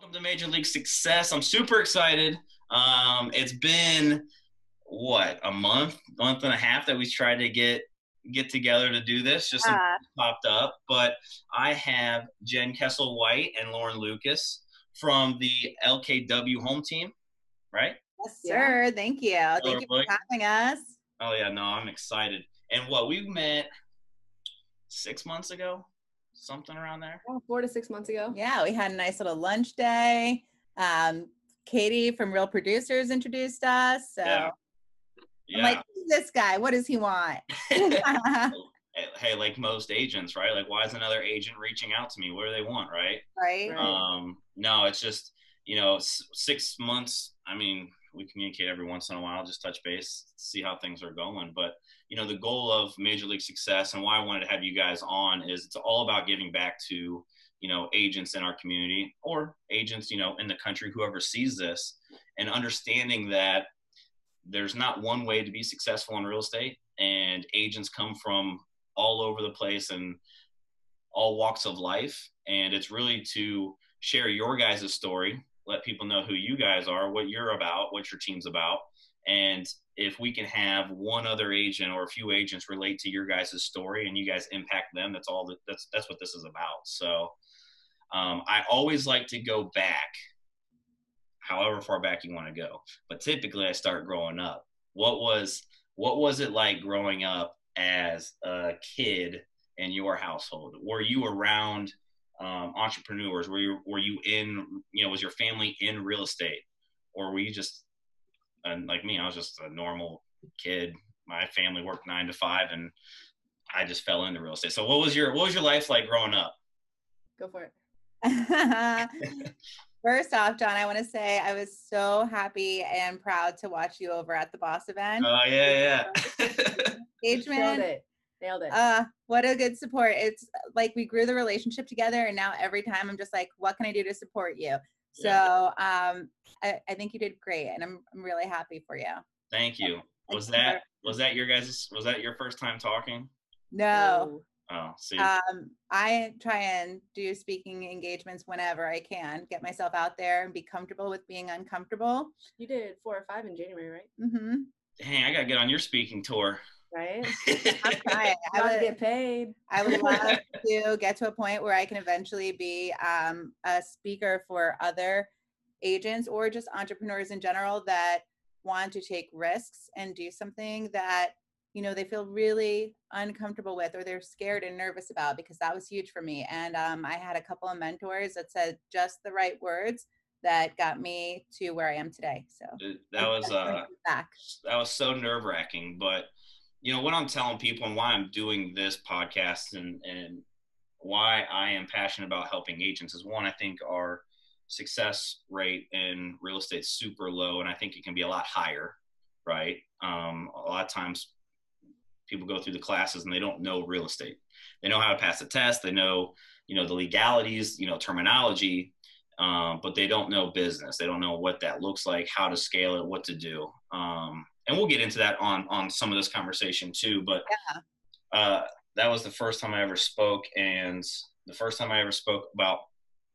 Welcome to Major League Success. I'm super excited. Um, it's been what a month, month and a half that we tried to get get together to do this. Just Uh, popped up, but I have Jenn Kessel White and Lauren Lucas from the LKW home team, right? yes, sir. Thank you. Thank you for having us. Oh yeah, no, I'm excited. And what we met six months ago, something around there. Oh, four to six months ago. Yeah, we had a nice little lunch day. Um, Katie from Real Producers introduced us. So Yeah. I'm Yeah. like, who's this guy? What does he want? hey, like most agents, right? Like, why is another agent reaching out to me? What do they want, right? right? Right. Um, no, it's just you know, s- six months. I mean, we communicate every once in a while, just touch base, see how things are going. But you know, the goal of Major League Success and why I wanted to have you guys on is it's all about giving back to you know agents in our community or agents you know in the country, whoever sees this, and understanding that there's not one way to be successful in real estate, and agents come from all over the place and all walks of life, and it's really to share your guys' story, let people know who you guys are, what you're about, what your team's about, and if we can have one other agent or a few agents relate to your guys' story and you guys impact them, that's all that that's that's what this is about. So um, I always like to go back, however far back you want to go. But typically, I start growing up. What was what was it like growing up as a kid in your household? Were you around um, entrepreneurs? Were you were you in you know was your family in real estate, or were you just and like me? I was just a normal kid. My family worked nine to five, and I just fell into real estate. So what was your what was your life like growing up? Go for it. First off, John, I want to say I was so happy and proud to watch you over at the Boss event. Oh yeah, yeah. Engagement. It. Nailed it. Uh, what a good support. It's like we grew the relationship together, and now every time I'm just like, what can I do to support you? So um, I, I think you did great, and I'm, I'm really happy for you. Thank you. Was Thank you that was that your guys' was that your first time talking? No, Oh, see. um, I try and do speaking engagements whenever I can, get myself out there and be comfortable with being uncomfortable. you did four or five in January, right? Mm-hmm. Dang, I gotta get on your speaking tour. Right. I'm. I to would, get paid. I would love to get to a point where I can eventually be um, a speaker for other agents or just entrepreneurs in general that want to take risks and do something that you know they feel really uncomfortable with or they're scared and nervous about because that was huge for me and um, i had a couple of mentors that said just the right words that got me to where i am today so that was uh back that was so nerve wracking. But you know what I'm telling people and why I'm doing this podcast and and why I am passionate about helping agents is one, I think our success rate in real estate is super low, and I think it can be a lot higher, right? Um, a lot of times people go through the classes and they don't know real estate. They know how to pass the test. They know, you know, the legalities, you know, terminology, um, but they don't know business. They don't know what that looks like, how to scale it, what to do. Um, and we'll get into that on on some of this conversation too. But uh, that was the first time I ever spoke, and the first time I ever spoke about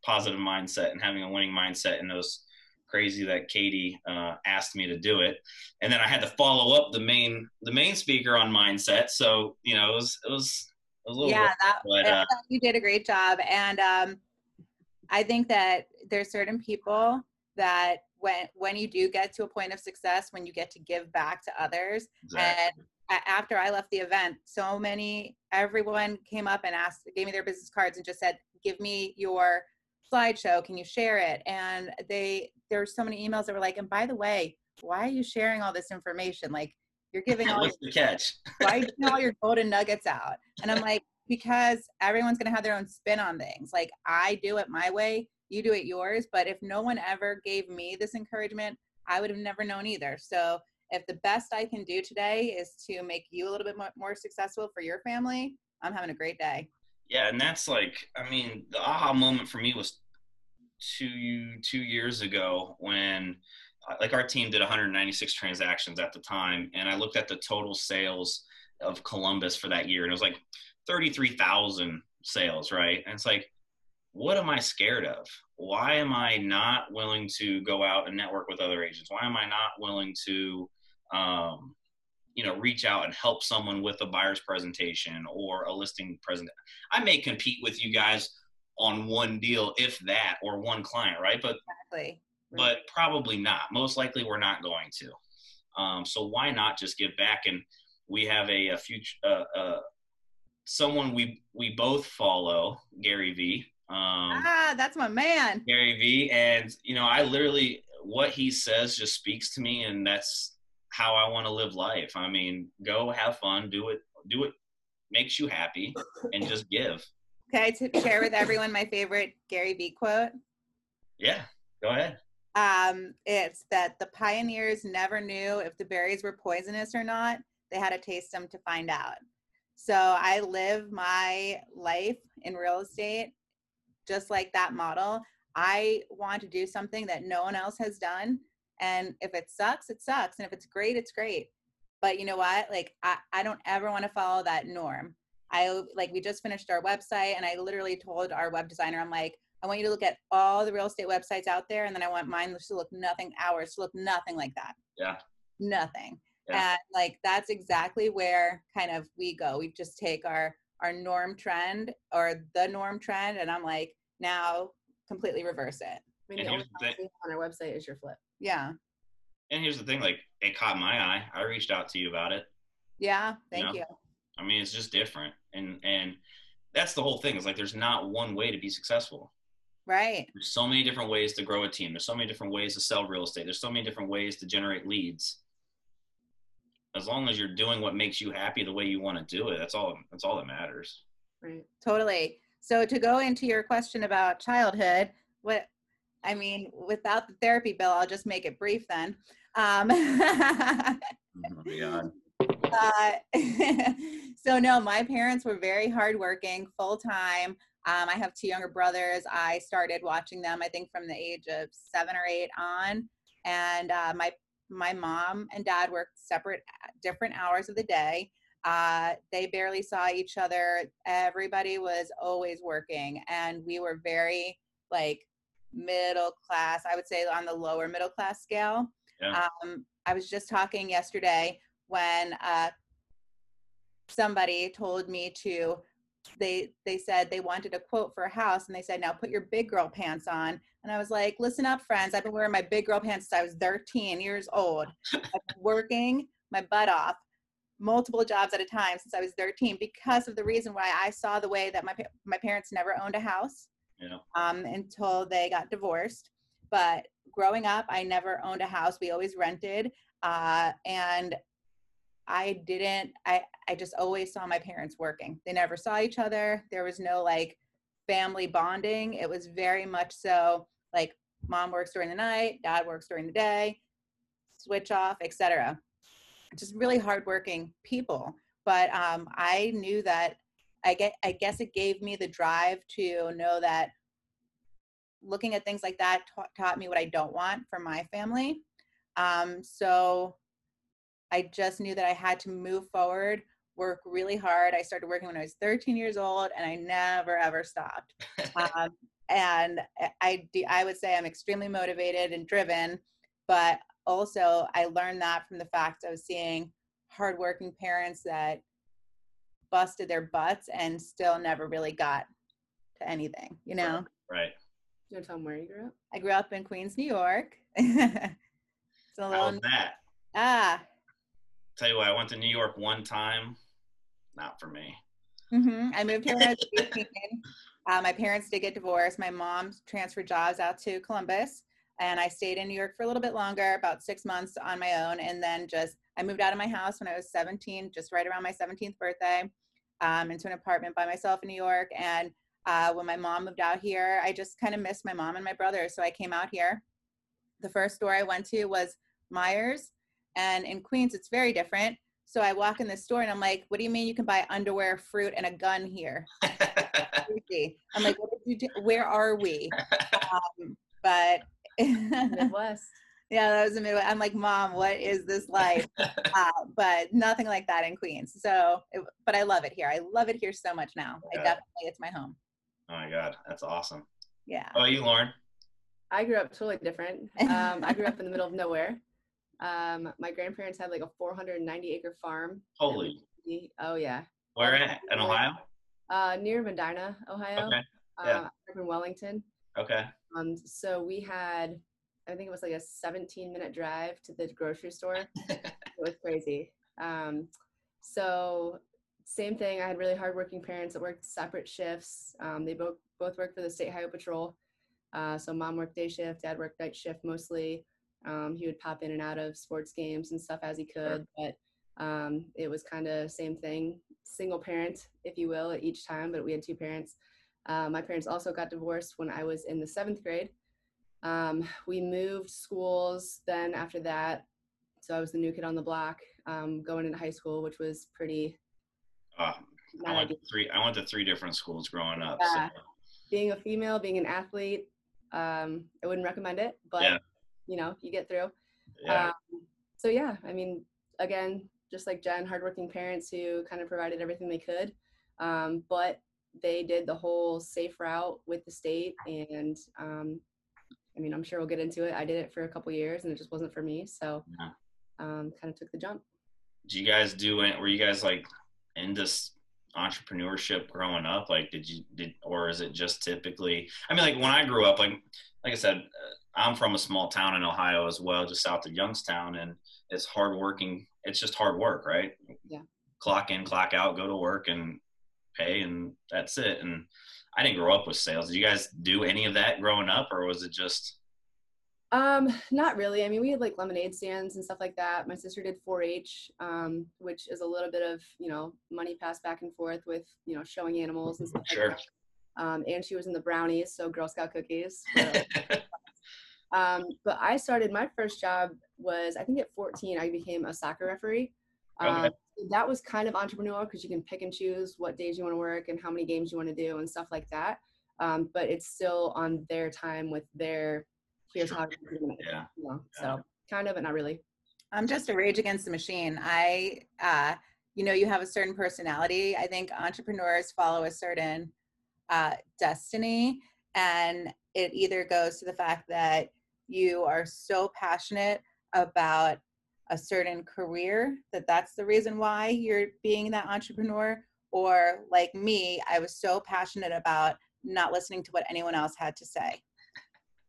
positive mindset and having a winning mindset. And it was crazy that Katie uh, asked me to do it, and then I had to follow up the main the main speaker on mindset. So you know, it was it was a little yeah that, but, uh, you did a great job and um, i think that there's certain people that when when you do get to a point of success when you get to give back to others exactly. and after i left the event so many everyone came up and asked gave me their business cards and just said give me your slideshow can you share it and they there's so many emails that were like and by the way why are you sharing all this information like you're giving all What's the catch? why you all your golden nuggets out? And I'm like, because everyone's gonna have their own spin on things. Like I do it my way, you do it yours. But if no one ever gave me this encouragement, I would have never known either. So if the best I can do today is to make you a little bit mo- more successful for your family, I'm having a great day. Yeah, and that's like, I mean, the aha moment for me was two two years ago when, uh, like, our team did 196 transactions at the time, and I looked at the total sales of Columbus for that year, and it was like 33,000 sales, right? And it's like, what am I scared of? Why am I not willing to go out and network with other agents? Why am I not willing to, um, you know, reach out and help someone with a buyer's presentation or a listing present? I may compete with you guys on one deal, if that, or one client, right? But Exactly. but probably not. Most likely, we're not going to. Um, so why not just give back? And we have a, a future uh, uh, someone we we both follow, Gary V. Um, Ah, that's my man. Gary V. And you know, I literally what he says just speaks to me, and that's how I want to live life. I mean, go have fun, do it, do it makes you happy, and just give. Okay, to share with everyone my favorite Gary Vee quote. Yeah, go ahead. Um, it's that the pioneers never knew if the berries were poisonous or not. They had to taste them to find out. So I live my life in real estate just like that model. I want to do something that no one else has done. And if it sucks, it sucks. And if it's great, it's great. But you know what? Like, I, I don't ever want to follow that norm. I like, we just finished our website, and I literally told our web designer, I'm like, I want you to look at all the real estate websites out there, and then I want mine to look nothing, ours to look nothing like that. Yeah. Nothing. Yeah. And like that's exactly where kind of we go. We just take our our norm trend or the norm trend, and I'm like, now completely reverse it. I mean, And the only thing- thing on our website is your flip. Yeah. And here's the thing: like, it caught my eye. I reached out to you about it. Yeah. Thank know? you. I mean, it's just different, and and that's the whole thing. Is like there's not one way to be successful. Right. There's so many different ways to grow a team. There's so many different ways to sell real estate. There's so many different ways to generate leads. As long as you're doing what makes you happy the way you want to do it, that's all. That's all that matters. Right. Totally. So to go into your question about childhood, what I mean, without the therapy bill, I'll just make it brief then. Um, Oh uh, so no, my parents were very hardworking, full time. Um, I have two younger brothers. I started watching them, I think, from the age of seven or eight on, and uh, my my mom and dad worked separate, different hours of the day. Uh, they barely saw each other. Everybody was always working, and we were very like middle class. I would say on the lower middle class scale. Yeah. Um, I was just talking yesterday when uh, somebody told me to. They they said they wanted a quote for a house, and they said, "Now put your big girl pants on." And I was like, "Listen up, friends. I've been wearing my big girl pants since I was 13 years old. Working my butt off, multiple jobs at a time since I was 13 because of the reason why I saw the way that my my parents never owned a house Yeah. um, until they got divorced. But growing up, I never owned a house. We always rented, uh, and I didn't. I I just always saw my parents working. They never saw each other. There was no like family bonding. It was very much so like mom works during the night, dad works during the day, switch off, etc. Just really hardworking people. But um, I knew that I get. I guess it gave me the drive to know that looking at things like that taught, taught me what I don't want for my family. Um, so I just knew that I had to move forward, work really hard. I started working when I was 13 years old, and I never ever stopped. um, and I, I, I would say I'm extremely motivated and driven, but also I learned that from the fact of seeing hardworking parents that busted their butts and still never really got to anything, you know? Right. You want to tell them where you grew up? I grew up in Queens, New York. it's a How little, that? ah, Tell you what, I went to New York one time. Not for me. hmm I moved here when I was 18. Uh, my parents did get divorced. My mom transferred jobs out to Columbus, and I stayed in New York for a little bit longer, about six months on my own. And then just, I moved out of my house when I was 17, just right around my 17th birthday, um, into an apartment by myself in New York. And uh, when my mom moved out here, I just kind of missed my mom and my brother. So I came out here. The first store I went to was Meijers. And in Queens, it's very different. So I walk in the store and I'm like, what do you mean you can buy underwear, fruit, and a gun here? I'm like, what did you do? Where are we? Um, but Midwest. yeah, that was the Midwest. I'm like, mom, what is this life? uh, but nothing like that in Queens. So, it, but I love it here. I love it here so much now. I definitely, it's my home. Oh my God, that's awesome. Yeah. Oh, you, Lauren? I grew up totally different. Um, I grew up in the middle of nowhere. Um, my grandparents had like a 490 acre farm. Holy. Oh yeah. Where at? In Ohio? Uh, near Medina, Ohio. Okay. Uh, yeah. Up in Wellington. Okay. Um, so we had, I think it was like a 17 minute drive to the grocery store. it was crazy. Um, so same thing. I had really hardworking parents that worked separate shifts. Um, they both both worked for the state highway patrol. Uh, so mom worked day shift, dad worked night shift mostly. Um, he would pop in and out of sports games and stuff as he could, but um, it was kind of same thing. Single parent, if you will, at each time, but we had two parents. Uh, my parents also got divorced when I was in the seventh grade. Um, we moved schools then after that. So I was the new kid on the block um, going into high school, which was pretty. Uh, I went to three. I went to three different schools growing up. Yeah. So. Being a female, being an athlete, um, I wouldn't recommend it, but Yeah. You know, you get through. Yeah. Um, so yeah, I mean, again, just like Jenn, hardworking parents who kind of provided everything they could, um, but they did the whole safe route with the state, and um, I mean, I'm sure we'll get into it. I did it for a couple years, and it just wasn't for me, so Yeah. um, kind of took the jump. Did you guys do it? Were you guys like into entrepreneurship growing up? Like, did you did, or is it just typically? I mean, like when I grew up, like like I said, uh, I'm from a small town in Ohio as well, just south of Youngstown, and it's hard working. It's just hard work, right? Yeah. Clock in, clock out, go to work, and pay, and that's it. And I didn't grow up with sales. Did you guys do any of that growing up, or was it just? Um, not really. I mean, we had like lemonade stands and stuff like that. My sister did 4-H, um, which is a little bit of you know money passed back and forth with you know showing animals and stuff Sure. like that. Um, and she was in the brownies, so Girl Scout cookies. Um, but I started my first job was I think at 14 I became a soccer referee. Um, Okay. that was kind of entrepreneurial because you can pick and choose what days you want to work and how many games you want to do and stuff like that. Um, but it's still on their time with their here's how you're doing it. yeah. You know, Yeah. so kind of, but not really. I'm just a rage against the machine. I, uh, you know, you have a certain personality. I think entrepreneurs follow a certain uh, destiny, and it either goes to the fact that you are so passionate about a certain career that that's the reason why you're being that entrepreneur, or like me, I was so passionate about not listening to what anyone else had to say.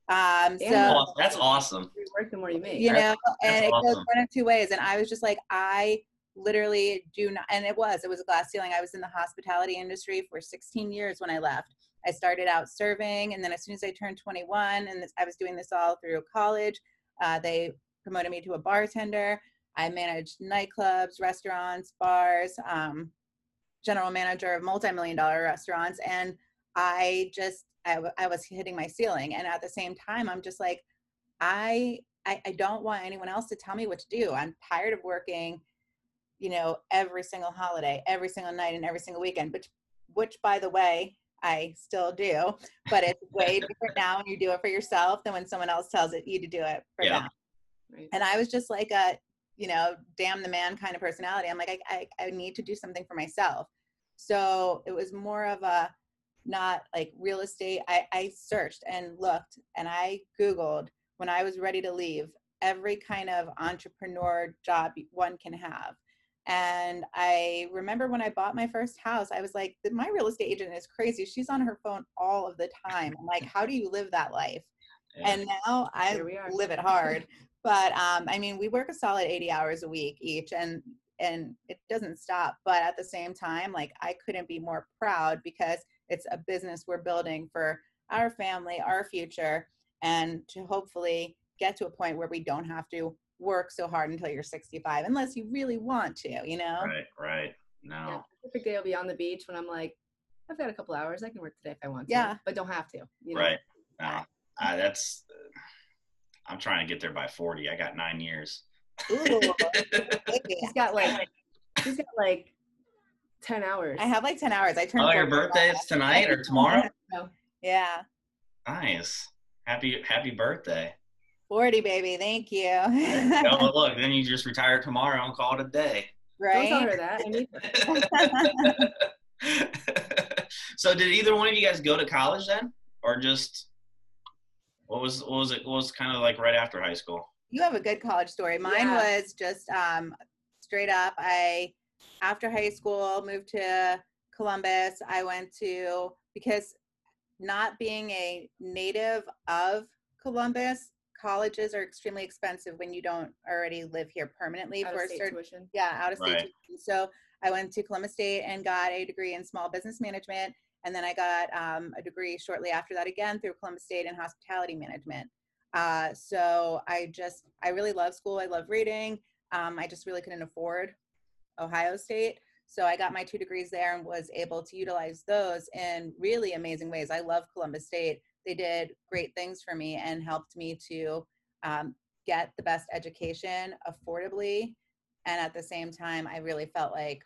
Um, so Damn. Aw- That's awesome. You work the more you make. you know and it goes one of two ways and i was just like i literally do not and it was it was a glass ceiling. I was in the hospitality industry for 16 years when i left. I started out serving and then as soon as i turned 21 and i was doing this all through college uh, they promoted me to a bartender. I managed nightclubs restaurants bars um, general manager of multi-million dollar restaurants and i just I, w- I was hitting my ceiling. And at the same time i'm just like I, I I don't want anyone else to tell me what to do. I'm tired of working, you know, every single holiday, every single night, and every single weekend. Which, which by the way, I still do. But it's way different now when you do it for yourself than when someone else tells it you to do it for Yeah. them. Right. And I was just like a, you know, damn the man kind of personality. I'm like, I, I, I need to do something for myself. So it was more of a not like real estate. I, I searched and looked and I Googled when I was ready to leave every kind of entrepreneur job one can have. And I remember when I bought my first house, I was like, my real estate agent is crazy. She's on her phone all of the time. I'm like, how do you live that life? Yeah. And now I Here we are. live it hard. but um, I mean, we work a solid 80 hours a week each, and and it doesn't stop. But at the same time, like I couldn't be more proud because it's a business we're building for our family, our future, and to hopefully get to a point where we don't have to work so hard until you're 65, unless you really want to, you know. Right, right. No. Yeah, perfect day will be on the beach when I'm like, I've got a couple hours. I can work today if I want to. Yeah. But don't have to. You know? Right. No. I, that's. uh, I'm trying to get there by 40. I got nine years. Ooh, he's got like, he's got like 10 hours. I have like 10 hours. I turn. Oh, your birthday is tonight or tomorrow? Yeah. Nice. Happy Happy birthday. 40, baby. Thank you. oh, well, look, then you just retire tomorrow and call it a day. Don't tell right? her that. I need her. so did either one of you guys go to college then, or just what was what was it? What was kind of like right after high school? You have a good college story. Mine Yeah. was just um, straight up. I after high school moved to Columbus. I went to because not being a native of Columbus, colleges are extremely expensive when you don't already live here permanently Out for of a state certain tuition. yeah out of state Right. tuition. so i went to columbus state and got a degree in small business management and then i got um, a degree shortly after that again through columbus state in hospitality management uh, so i just i really love school i love reading um, i just really couldn't afford ohio state so i got my two degrees there and was able to utilize those in really amazing ways i love columbus state they did great things for me and helped me to um, get the best education affordably and at the same time i really felt like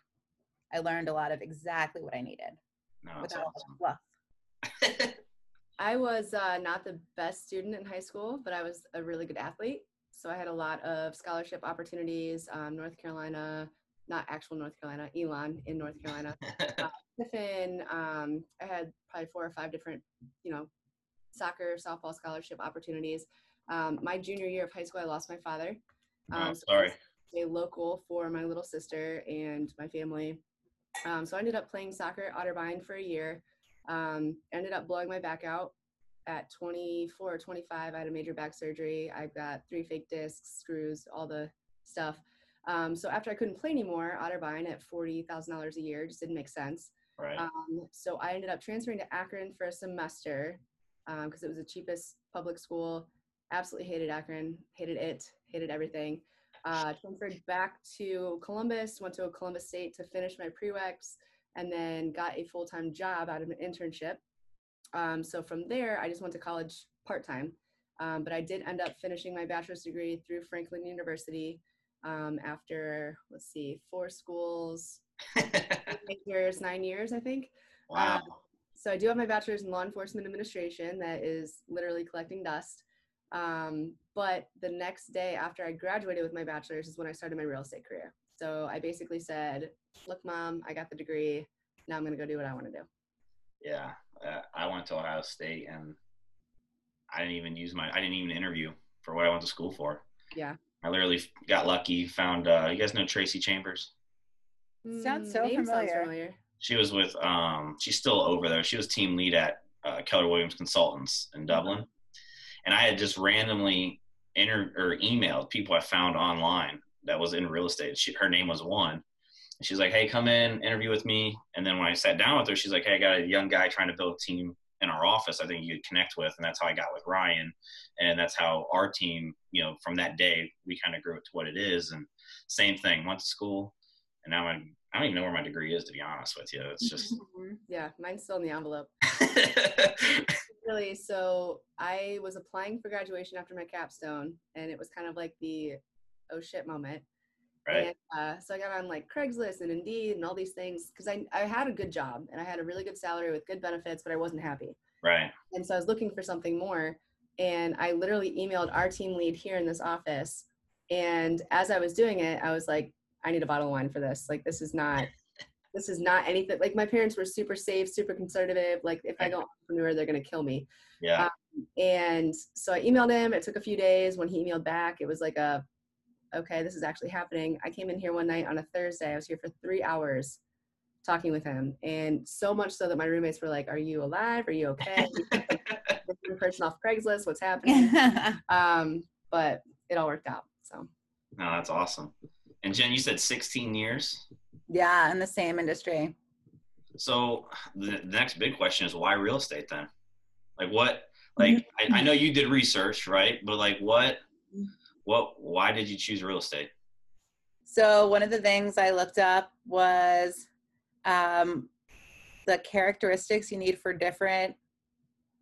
i learned a lot of exactly what i needed No, without awesome. fluff I was uh, not the best student in high school, but I was a really good athlete. So I had a lot of scholarship opportunities. Um, North Carolina, not actual North Carolina, Elon in North Carolina. Tiffin, um, I had probably four or five different, you know, soccer, softball scholarship opportunities. Um, my junior year of high school, I lost my father. Oh, Um, so sorry. Was A local for my little sister and my family. Um, so I ended up playing soccer at Otterbein for a year. Um, ended up blowing my back out at 24 or 25. I had a major back surgery. I got three fake discs, screws, all the stuff. Um, so after I couldn't play anymore, Otterbein at $40,000 a year just didn't make sense. Right. Um, so I ended up transferring to Akron for a semester because it was the cheapest public school. Absolutely hated Akron, hated it, hated everything. Uh, transferred back to Columbus, went to Columbus State to finish my prereqs, and then got a full time job out of an internship. Um, so from there, I just went to college part time. Um, but I did end up finishing my bachelor's degree through Franklin University um, after, let's see, four schools, eight years, nine years, I think. wow. So I do have my bachelor's in law enforcement administration that is literally collecting dust. Um, but the next day after I graduated with my bachelor's is when I started my real estate career. So I basically said, look, mom, I got the degree. Now I'm going to go do what I want to do. Yeah, uh, I went to Ohio State and I didn't even use my. I didn't even interview for what I went to school for. Yeah. I literally got lucky. Found uh, you guys know Tracy Chambers. Sounds so name familiar. She was with. Um, she's still over there. She was team lead at uh, Keller Williams Consultants in Dublin, and I had just randomly inter or emailed people I found online that was in real estate. She, her name was one. And she's like, "Hey, come in, interview with me." And then when I sat down with her, she's like, "Hey, I got a young guy trying to build a team in our office. I think you could connect with." And that's how I got with Ryan, and that's how our team, you know, from that day we kind of grew it to what it is. And same thing, went to school, and now I'm. I don't even know where my degree is, to be honest with you. It's just. Yeah, mine's still in the envelope. Really, so I was applying for graduation after my capstone, and it was kind of like the oh shit moment. right. And, uh, so I got on like Craigslist and Indeed and all these things because I, I had a good job and I had a really good salary with good benefits, but I wasn't happy. Right. And so I was looking for something more. And I literally emailed our team lead here in this office. And as I was doing it, I was like, I need a bottle of wine for this. Like, this is not, this is not anything. Like, my parents were super safe, super conservative. Like, if I go entrepreneur, they're going to kill me. Yeah. And so I emailed him. It took a few days. When he emailed back, it was like a, okay, this is actually happening. I came in here one night on a Thursday. I was here for three hours talking with him. And so much so that my roommates were like, Are you alive? Are you okay? Person off Craigslist. What's happening? um, but it all worked out. So no, that's awesome. And Jenn, you said 16 years. yeah, in the same industry. So the, next big question is why real estate then? Like what? Like I, I know you did research, right? But like what? What? Why did you choose real estate? So one of the things I looked up was um, the characteristics you need for different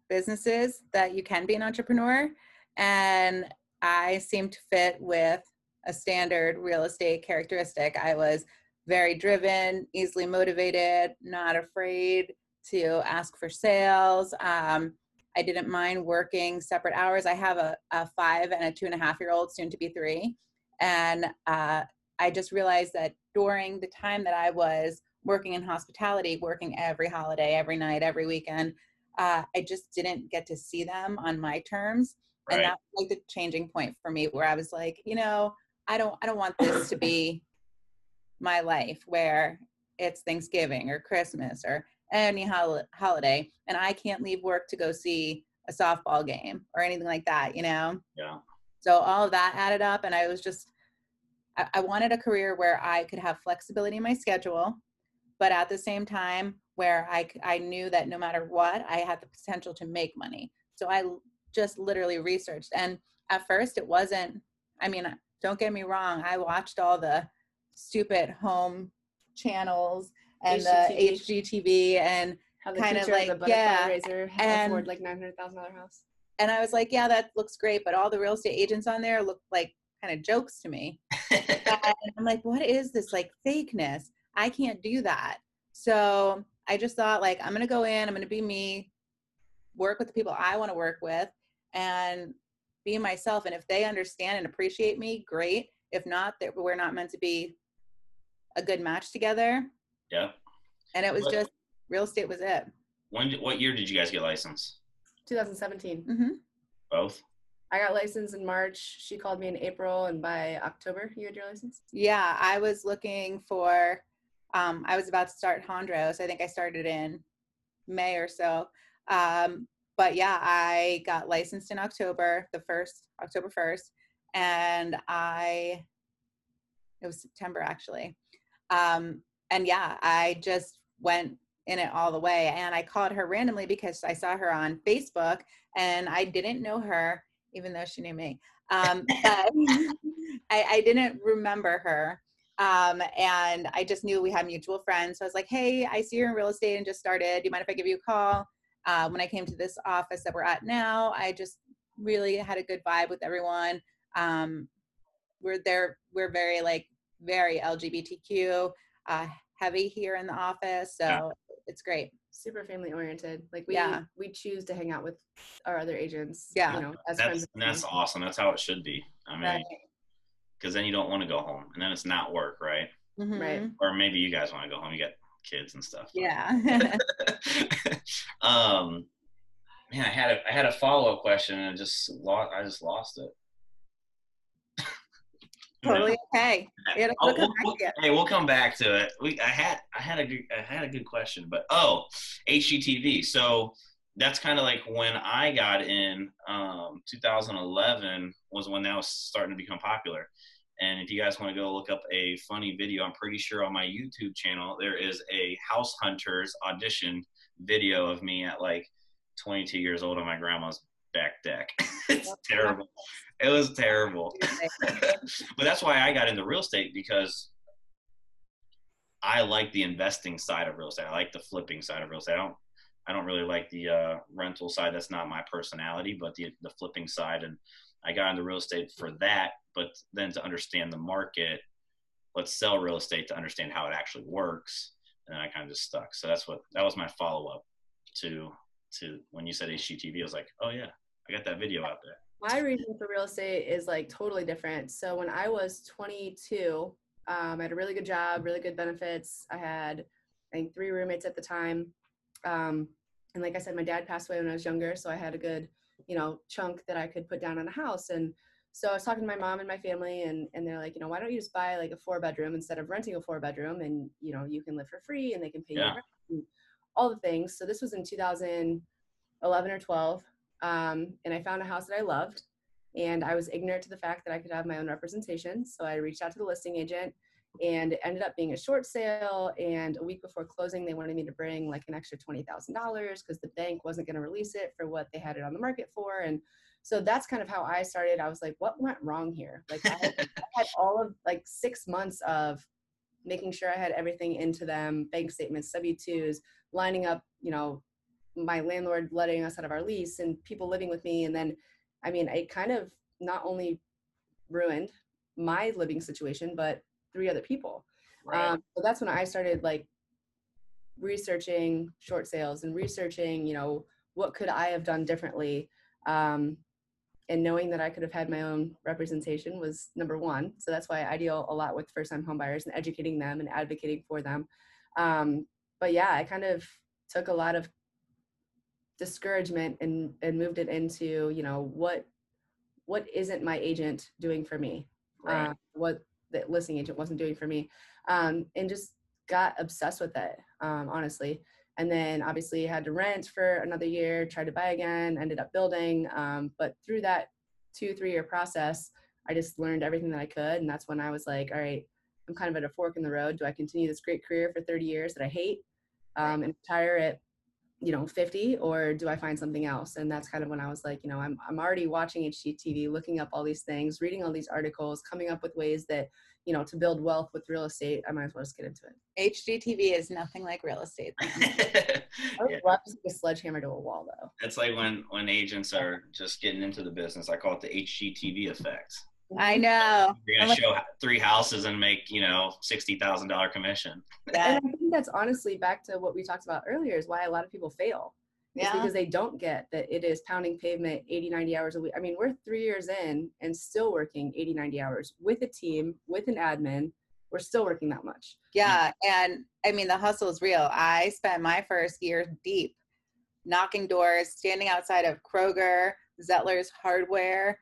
businesses that you can be an entrepreneur, and I seemed to fit with a standard real estate characteristic. I was very driven, easily motivated, not afraid to ask for sales. Um, I didn't mind working separate hours. I have a, a five and a two and a half year old, soon to be three. And uh, I just realized that during the time that I was working in hospitality, working every holiday, every night, every weekend, uh, I just didn't get to see them on my terms. Right. And that's like the changing point for me where I was like, you know, I don't I don't want this to be my life where it's Thanksgiving or Christmas or any hol- holiday and I can't leave work to go see a softball game or anything like that, you know? Yeah. So all of that added up, and I was just, I, I wanted a career where I could have flexibility in my schedule, but at the same time, where I I knew that no matter what, I had the potential to make money. So I just literally researched. And at first, it wasn't, I mean, don't get me wrong, I watched all the stupid home channels and the HGTV and kind of of like, butterfly yeah, had and- afford like nine hundred thousand dollar house. and I was like, yeah, that looks great, but all the real estate agents on there look like kind of jokes to me. and I'm like, what is this like fakeness? I can't do that. So I just thought like I'm gonna go in, I'm gonna be me, work with the people I want to work with, and be myself. And if they understand and appreciate me, great. If not, that we're not meant to be a good match together. yeah. And it was What- just real estate was it. When? did- What year did you guys get licensed? 2017. hmm Both. I got licensed in March. She called me in April, and by October, you had your license. Yeah, I was looking for. Um, I was about to start Hondros. I think I started in May or so. Um, but yeah, I got licensed in October, the first October first, and I. It was September actually, um, and yeah, I just went in it all the way. And I called her randomly because I saw her on Facebook, and I didn't know her, even though she knew me. Um, I, I didn't remember her. Um, and I just knew we had mutual friends. So I was like, hey, I see you're in real estate and just started. Do you mind if I give you a call? Uh, when I came to this office that we're at now, I just really had a good vibe with everyone. Um, we're there, we're very like very LGBTQ uh, heavy here in the office. So Yeah. it's great. Super family oriented. Like we Yeah. we choose to hang out with our other agents. Yeah. You know, as That's friends. and that's awesome. That's how it should be. I mean, Right. because then you don't want to go home, and then it's not work, right? Right. Mhm. Or maybe you guys want to go home. You got kids and stuff. Yeah. um, man, I had a I had a follow up question, and I just lost. I just lost it. totally okay. It'll, Oh, we'll- we'll- hey, we'll come back to it. We I had I had a good I had a good question, but oh, HGTV. So that's kind of like when I got in. Um, 2011 was when that was starting to become popular. And if you guys want to go look up a funny video, I'm pretty sure on my YouTube channel there is a House Hunters audition video of me at like 22 years old on my grandma's back deck. it's terrible. It was terrible. but that's why I got into real estate because I like the investing side of real estate. I like the flipping side of real estate. I don't I don't really like the uh, rental side. That's not my personality, but the the flipping side. And I got into real estate for that. But then to understand the market, let's sell real estate to understand how it actually works. And I kind of just stuck. So that's what that was my follow up to to when you said HGTV. I was like, oh yeah, I got that video out there. my reason for real estate is like totally different. So when I was 22, um, I had a really good job, really good benefits. I had, I think, three roommates at the time. Um, and like I said, my dad passed away when I was younger, so I had a good, you know, chunk that I could put down on a house. And so I was talking to my mom and my family, and and they're like, you know, why don't you just buy like a four bedroom instead of renting a four bedroom, and you know, you can live for free, and they can pay you Yeah. rent all the things. So this was in 2011 or 12 um, and I found a house that I loved. And I was ignorant to the fact that I could have my own representation. So I reached out to the listing agent, and it ended up being a short sale. And a week before closing, they wanted me to bring like an extra $20,000 because the bank wasn't going to release it for what they had it on the market for. And so that's kind of how I started. I was like, what went wrong here? Like, I had, I had all of like six months of making sure I had everything into them bank statements, W 2s, lining up, you know, my landlord letting us out of our lease and people living with me and then i mean it kind of not only ruined my living situation but three other people um, so that's when i started like researching short sales and researching you know what could i have done differently um, and knowing that i could have had my own representation was number one. So that's why i deal a lot with first time homebuyers and educating them and advocating for them. Um, but yeah, I kind of took a lot of discouragement and and moved it into you know what what isn't my agent doing for me? Right. uh, what the listing agent wasn't doing for me. Um, and just got obsessed with it um, honestly and then obviously had to rent for another year tried to buy again ended up building um, but through that two three year process i just learned everything that i could and that's when i was like all right i'm kind of at a fork in the road. Do i continue this great career for 30 years that i hate um, and retire at you know 50 or do i find something else? And that's kind of when i was like you know i'm, I'm already watching hgtv looking up all these things reading all these articles coming up with ways that you know to build wealth with real estate i might as well just get into it HGTV is nothing like real estate. i would Yeah. love to take a sledgehammer to a wall though It's like when when agents are just getting into the business. I call it the HGTV effect. I know. You're gonna like- show three houses and make you know sixty thousand dollar commission. Yeah. and i think that's honestly back to what we talked about earlier is why a lot of people fail It's Yeah. because they don't get that it is pounding pavement 80 90 hours a week i mean we're three years in and still working 80 90 hours with a team with an admin we're still working that much Yeah, and I mean the hustle is real. I spent my first year deep, knocking doors, standing outside of Kroger, Zettler's Hardware.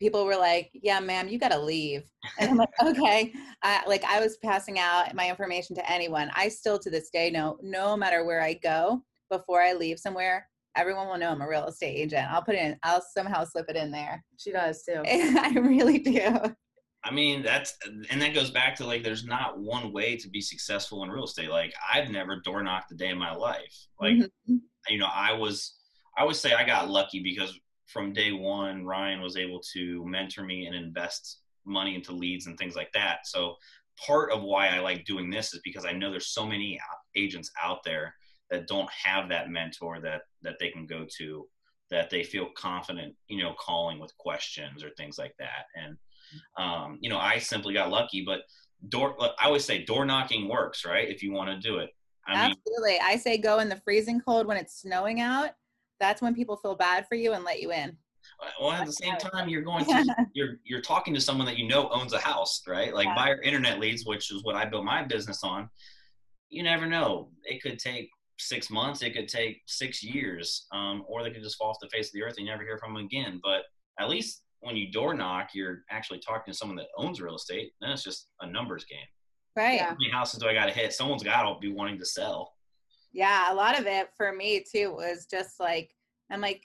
People were like, "Yeah, ma'am, you got to leave," and I'm like, "Okay." I, like I was passing out my information to anyone. I still to this day know, no matter where I go, before I leave somewhere, everyone will know I'm a real estate agent. I'll put it in. I'll somehow slip it in there. she does too I really do. I mean, that's and that goes back to like there's not one way to be successful in real estate. Like I've never door knocked a day in my life. Like Mhm. you know, I was I would say I got lucky because from day one, Ryan was able to mentor me and invest money into leads and things like that. So part of why I like doing this is because I know there's so many agents out there that don't have that mentor that that they can go to that they feel confident, you know, calling with questions or things like that. And um, you know, I simply got lucky, but door I always say door knocking works, right? If you want to do it. I mean, Absolutely. I say go in the freezing cold when it's snowing out. That's when people feel bad for you and let you in. well at the same time you're going to you're you're talking to someone that you know owns a house right like Yeah. buyer internet leads which is what i built my business on you never know it could take six months it could take six years um, or they could just fall off the face of the earth and you never hear from them again. But at least when you door knock you're actually talking to someone that owns real estate then it's just a numbers game. Right. How many houses do i got to hit? Someone's got to be wanting to sell. Yeah, a lot of it for me too was just like I'm like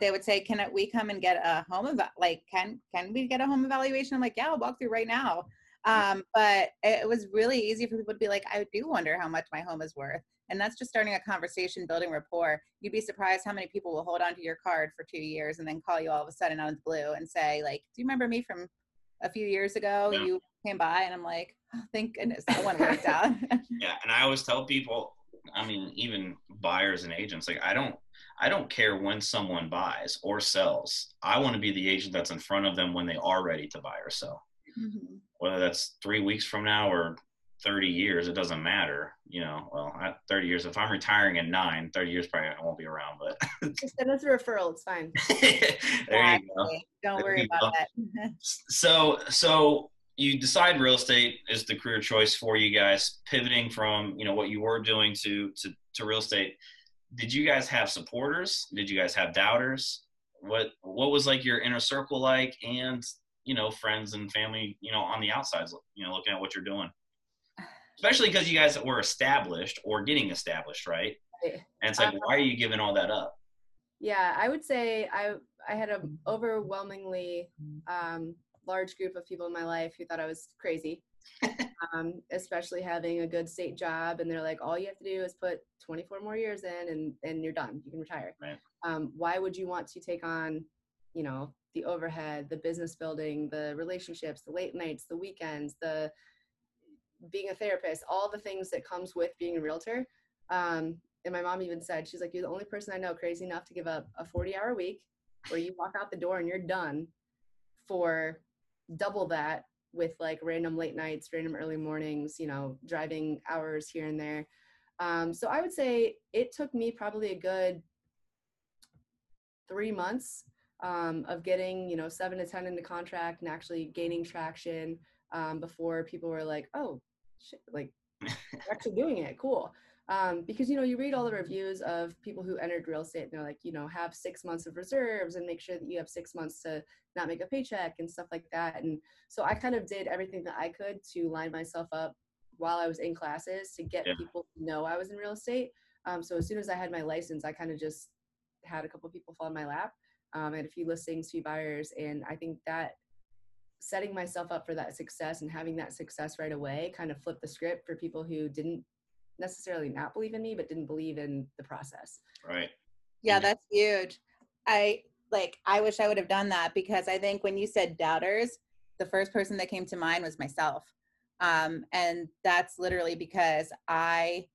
they would say, "Can we come and get a home eva- like can can we get a home evaluation?" I'm like, "Yeah, I'll walk through right now." Um, but it was really easy for people to be like, "I do wonder how much my home is worth," and that's just starting a conversation, building rapport. You'd be surprised how many people will hold on to your card for two years and then call you all of a sudden out of the blue and say, "Like, do you remember me from a few years ago? Yeah. You came by," and I'm like, oh, "Thank goodness that one worked out." Yeah, and I always tell people, I mean, even buyers and agents, like I don't I don't care when someone buys or sells. I want to be the agent that's in front of them when they are ready to buy or sell. Mhm. Whether that's 3 weeks from now or 30 years, it doesn't matter. You know, well, I, 30 years. If I'm retiring in nine, 30 years probably I won't be around. But just send us a referral it's fine there you go. Don't There worry about go. that. so so you decide real estate is the career choice for you guys pivoting from you know what you were doing to to, to real estate did you guys have supporters did you guys have doubters what what was like your inner circle like and you know friends and family you know on the outsides you know looking at what you're doing especially because you guys were established or getting established right Right. and it's like Um, why are you giving all that up Yeah, I would say I I had an overwhelmingly um, large group of people in my life who thought I was crazy, um, especially having a good state job, and they're like, all you have to do is put 24 more years in, and and you're done. You can retire. Right. Um, why would you want to take on, you know, the overhead, the business building, the relationships, the late nights, the weekends, the being a therapist, all the things that comes with being a realtor. Um, and my mom even said, she's like, you're the only person I know crazy enough to give up a 40 hour week where you walk out the door and you're done for double that with like random late nights, random early mornings, you know, driving hours here and there. Um, so I would say it took me probably a good three months um, of getting, you know, seven to 10 into contract and actually gaining traction um, before people were like, oh, shit, like actually doing it. Cool. Um, because you know you read all the reviews of people who entered real estate and they're like you know have six months of reserves and make sure that you have six months to not make a paycheck and stuff like that and so i kind of did everything that i could to line myself up while i was in classes to get Yeah. people to know i was in real estate um, so as soon as i had my license i kind of just had a couple people fall in my lap um, had a few listings few buyers and i think that setting myself up for that success and having that success right away kind of flipped the script for people who didn't necessarily not believe in me but didn't believe in the process Right. Yeah, that's huge. I like I wish I would have done that because I think when you said doubters, the first person that came to mind was myself. Um, and that's literally because I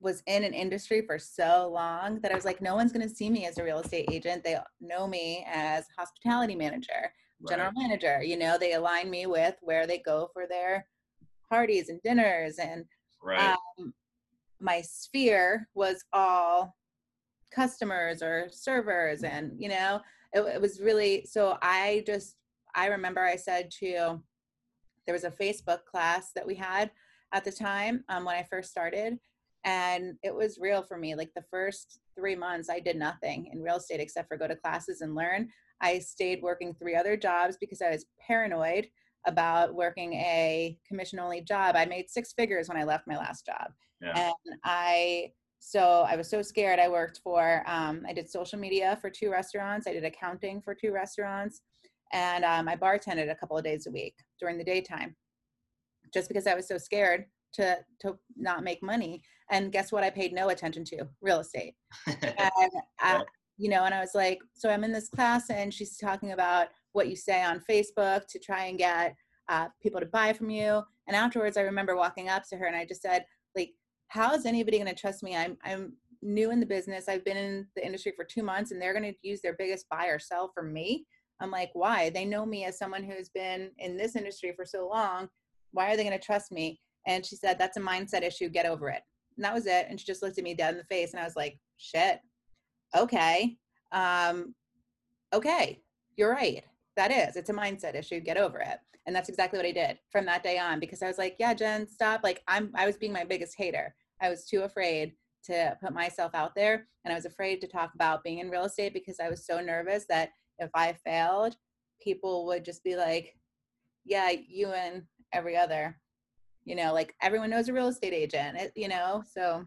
was in an industry for so long that I was like, no one's going to see me as a real estate agent. They know me as hospitality manager, general Right. manager. You know, they align me with where they go for their parties and dinners and Right. um, my sphere was all customers or servers and you know it, it was really so i just i remember i said to there was a facebook class that we had at the time um, when i first started and it was real for me like the first three months i did nothing in real estate except for go to classes and learn i stayed working three other jobs because i was paranoid about working a commission only job i made six figures when i left my last job yeah. and I so I was so scared. I worked for um, I did social media for two restaurants. I did accounting for two restaurants, and um, I bartended a couple of days a week during the daytime, just because I was so scared to to not make money. And guess what? I paid no attention to real estate. And I, Yeah. You know, and I was like, so I'm in this class, and she's talking about what you say on Facebook to try and get uh, people to buy from you. And afterwards, I remember walking up to her and I just said, like, how is anybody going to trust me? I'm I'm new in the business. I've been in the industry for two months, and they're going to use their biggest buy or sell for me. I'm like, why? They know me as someone who's been in this industry for so long. Why are they going to trust me? And she said, that's a mindset issue. Get over it. And that was it. And she just looked at me dead in the face, and I was like, shit. Okay. Um, okay. You're right. That is. It's a mindset issue. Get over it. And that's exactly what I did from that day on because I was like, yeah, Jenn, stop. Like I'm I was being my biggest hater. I was too afraid to put myself out there and I was afraid to talk about being in real estate because I was so nervous that if I failed, people would just be like, yeah, you and every other. You know, like everyone knows a real estate agent, it, you know? So,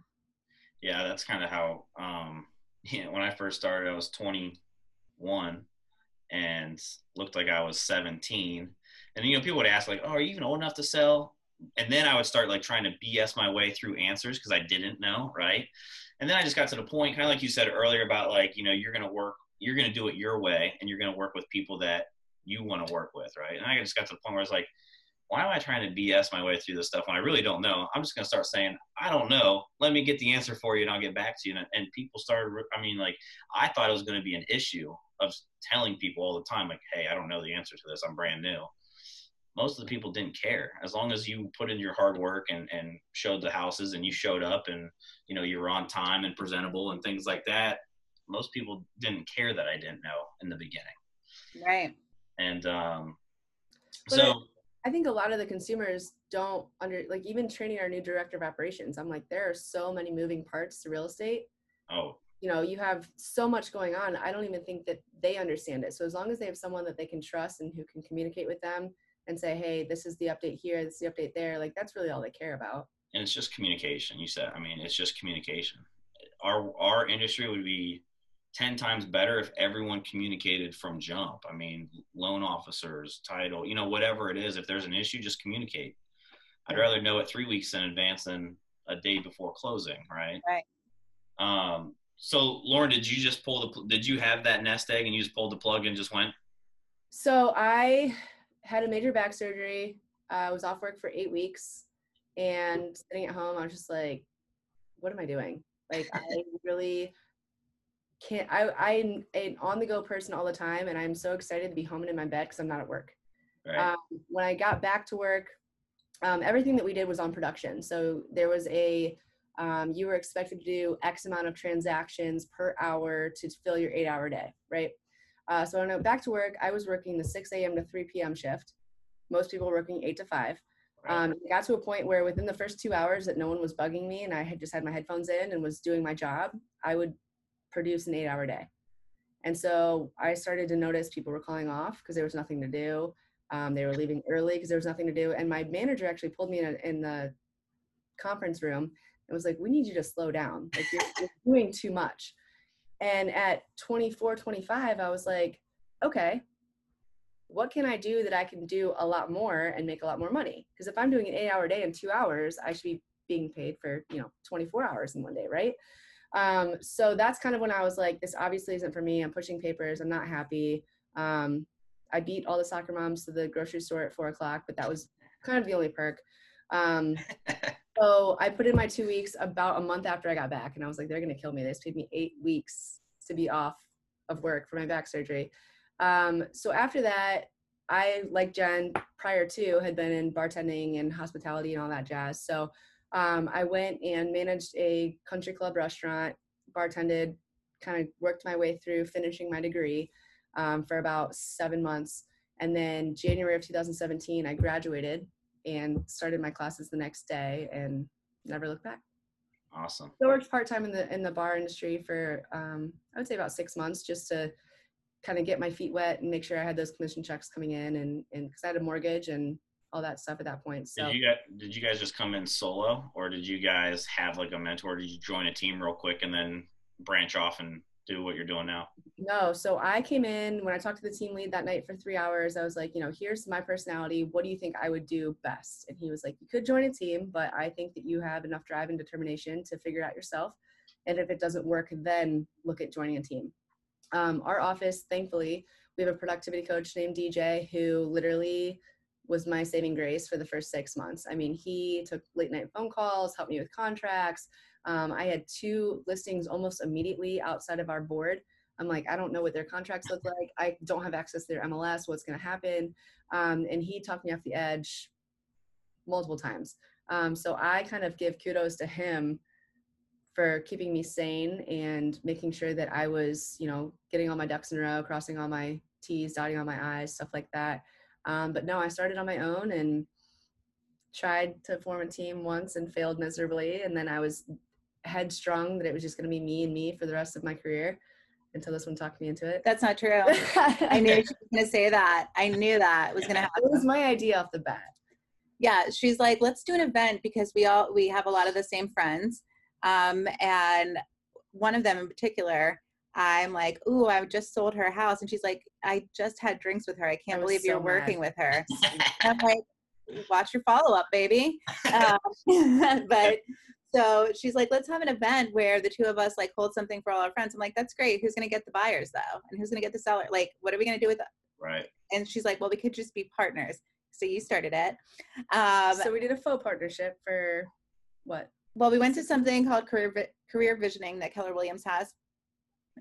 yeah, that's kind of how. Um, you know, when I first started, I was 21 and looked like I was 17. And you know, people would ask like, "Oh, are you even old enough to sell?" And then I would start like trying to BS my way through answers because I didn't know, right? And then I just got to the point, kind of like you said earlier about like, you know, you're gonna work, you're gonna do it your way, and you're gonna work with people that you want to work with, right? And I just got to the point where I was like, why am I trying to BS my way through this stuff when I really don't know? I'm just going to start saying, I don't know. Let me get the answer for you and I'll get back to you. And, and people started, I mean, like, I thought it was going to be an issue of telling people all the time, like, hey, I don't know the answer to this. I'm brand new. Most of the people didn't care. As long as you put in your hard work and, and showed the houses and you showed up and, you know, you were on time and presentable and things like that, most people didn't care that I didn't know in the beginning. right. And um, But so, I think a lot of the consumers don't under like even training our new director of operations. I'm like, there are so many moving parts to real estate. oh, You know, you have so much going on. I don't even think that they understand it. So as long as they have someone that they can trust and who can communicate with them and say, hey, this is the update here, this is the update there, like that's really all they care about. and it's just communication. You said, I mean, it's just communication. Our our industry would be ten times better if everyone communicated from jump. I mean, loan officers, title, you know, whatever it is. If there's an issue, just communicate. I'd rather know it three weeks in advance than a day before closing, right? Right. Um. So, Lauren, did you just pull the? Did you have that nest egg and you just pulled the plug and just went? So I had a major back surgery. I was off work for eight weeks and sitting at home, I was just like, what am I doing? Like I really can't I I'm an on the go person all the time and I'm so excited to be home and in my bed because I'm not at work. Right. Um, when I got back to work, um, everything that we did was on production. So there was a um, you were expected to do X amount of transactions per hour to fill your eight hour day, right? Uh, so when I went back to work, I was working the 6 a.m. to 3 p.m. shift. Most people were working 8 to 5. Um, it got to a point where within the first two hours that no one was bugging me and I had just had my headphones in and was doing my job, I would produce an eight hour day. And so I started to notice people were calling off because there was nothing to do. Um, they were leaving early because there was nothing to do. And my manager actually pulled me in, a, in the conference room and was like, we need you to slow down. Like you're, you're doing too much. And at 24, 25, I was like, okay, what can I do that I can do a lot more and make a lot more money? Because if I'm doing an eight hour day in two hours, I should be being paid for, you know, 24 hours in one day, right? Um, so that's kind of when I was like, this obviously isn't for me. I'm pushing papers. I'm not happy. Um, I beat all the soccer moms to the grocery store at four o'clock, but that was kind of the only perk. Um, so I put in my two weeks about a month after I got back, and I was like, they're gonna kill me. They just paid me eight weeks to be off of work for my back surgery. Um, so after that, I, like Jenn, prior to, had been in bartending and hospitality and all that jazz. So um, I went and managed a country club restaurant, bartended, kind of worked my way through finishing my degree um, for about seven months. And then January of 2017, I graduated and started my classes the next day and never looked back. Awesome. So I worked part time in the in the bar industry for um, I would say about six months just to kind of get my feet wet and make sure I had those commission checks coming in and and because I had a mortgage and all that stuff at that point. So did you guys did you guys just come in solo or did you guys have like a mentor? Did you join a team real quick and then branch off and do what you're doing now? No. So I came in when I talked to the team lead that night for three hours. I was like, you know, here's my personality. What do you think I would do best? And he was like, you could join a team, but I think that you have enough drive and determination to figure it out yourself. And if it doesn't work, then look at joining a team. Um, our office, thankfully, we have a productivity coach named DJ who literally was my saving grace for the first six months. I mean, he took late night phone calls, helped me with contracts. Um, I had two listings almost immediately outside of our board. I'm like, I don't know what their contracts look like. I don't have access to their MLS. What's going to happen? Um, and he talked me off the edge multiple times. Um, so I kind of give kudos to him for keeping me sane and making sure that I was, you know, getting all my ducks in a row, crossing all my T's, dotting all my I's, stuff like that. Um, but no, I started on my own and tried to form a team once and failed miserably. And then I was headstrong that it was just going to be me and me for the rest of my career until this one talked me into it. That's not true. I knew she was going to say that. I knew that was going to happen. It was my idea off the bat. Yeah, she's like, let's do an event because we all we have a lot of the same friends, um, and one of them in particular. I'm like, ooh, I just sold her house, and she's like, I just had drinks with her. I can't believe so you're mad. working with her. I'm like, watch your follow up, baby. Um, but so she's like, let's have an event where the two of us like hold something for all our friends. I'm like, that's great. Who's going to get the buyers though? And who's going to get the seller? Like, what are we going to do with it? Right. And she's like, well, we could just be partners. So you started it. Um, so we did a faux partnership for what? Well, we went to something called career career visioning that Keller Williams has,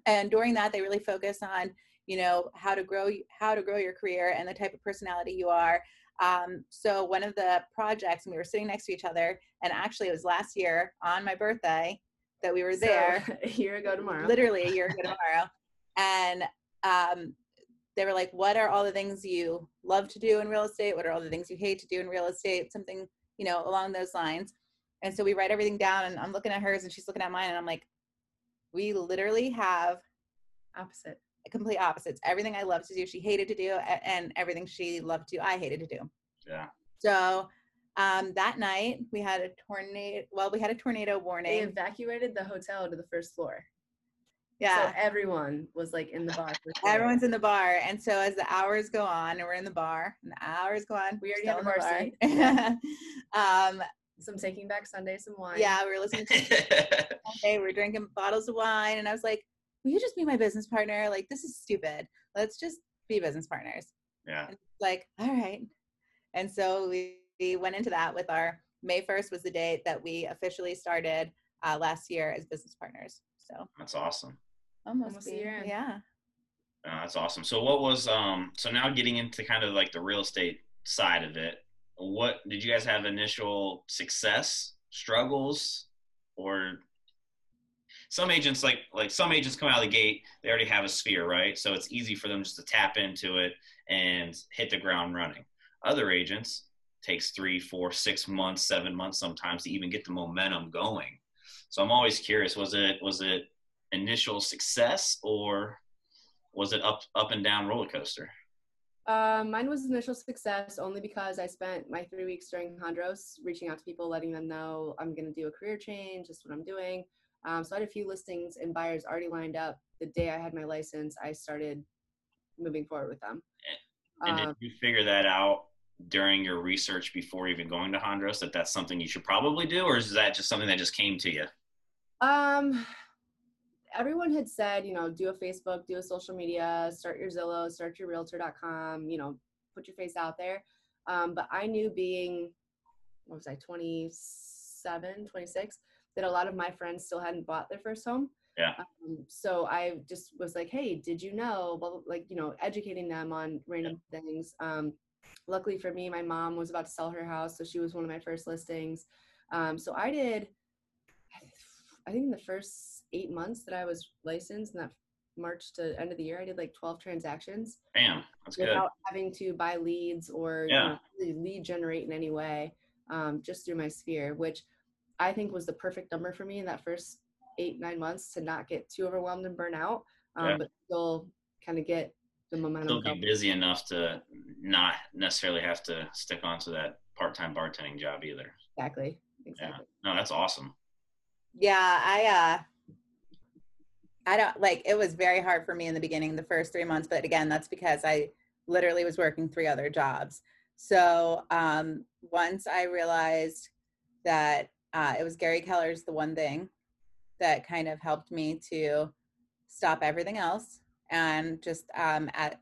and during that, they really focus on you know how to grow how to grow your career and the type of personality you are um, so one of the projects, and we were sitting next to each other, and actually it was last year on my birthday that we were there. So, a year ago tomorrow. Literally a year ago tomorrow. And um, they were like, what are all the things you love to do in real estate? What are all the things you hate to do in real estate? Something, you know, along those lines. And so we write everything down and I'm looking at hers and she's looking at mine and I'm like, we literally have opposite complete opposites. Everything I love to do, she hated to do, and everything she loved to, I hated to do. Yeah. So um, that night we had a tornado. Well, we had a tornado warning. They evacuated the hotel to the first floor. Yeah. So everyone was like in the bar. Everyone's in the bar, and so as the hours go on, and we're in the bar, and the hours go on, we already have a bar, bar. um, some taking back Sunday, some wine. Yeah, we were listening to. Sunday, we were drinking bottles of wine, and I was like, will you just be my business partner? Like, this is stupid. Let's just be business partners. Yeah. like, all right. And so we, we went into that with our May 1st was the date that we officially started uh, last year as business partners. So that's awesome. Almost, Almost a year. Yeah. Uh, that's awesome. So what was um so now getting into kind of like the real estate side of it, what did you guys have initial success, struggles, or some agents like like some agents come out of the gate they already have a sphere right so it's easy for them just to tap into it and hit the ground running other agents takes three, four, six months, seven months sometimes to even get the momentum going. So I'm always curious: was it was it initial success or was it up up and down roller coaster? Uh, mine was initial success only because I spent my three weeks during Hondros reaching out to people, letting them know I'm going to do a career change. This is what I'm doing. Um, so I had a few listings and buyers already lined up. The day I had my license, I started moving forward with them. And did Um, you figure that out during your research before even going to Hondros that that's something you should probably do, or is that just something that just came to you? Um, everyone had said, you know, do a Facebook, do a social media, start your Zillow, start your realtor.com, you know, put your face out there. Um, but I knew being, what was I, 27, 26, that a lot of my friends still hadn't bought their first home. Yeah. Um, so I just was like, hey, did you know? Blah, blah, like, you know, educating them on random things. Um, luckily for me, my mom was about to sell her house. So she was one of my first listings. Um, so I did, I think in the first eight months that I was licensed, in that March to end of the year, I did like 12 transactions Bam, that's good. without having to buy leads or you know, really lead generate in any way, um, just through my sphere, which I think was the perfect number for me in that first eight, nine months to not get too overwhelmed and burn out, um, Yeah. but still kind of get the momentum Still be going. busy enough to not necessarily have to stick onto that part-time bartending job either. Exactly. Yeah, Exactly. no, that's awesome. Yeah i uh i don't like it was very hard for me in the beginning the first three months but again that's because i literally was working three other jobs so um once i realized that uh, it was gary keller's the one thing that kind of helped me to stop everything else and just um at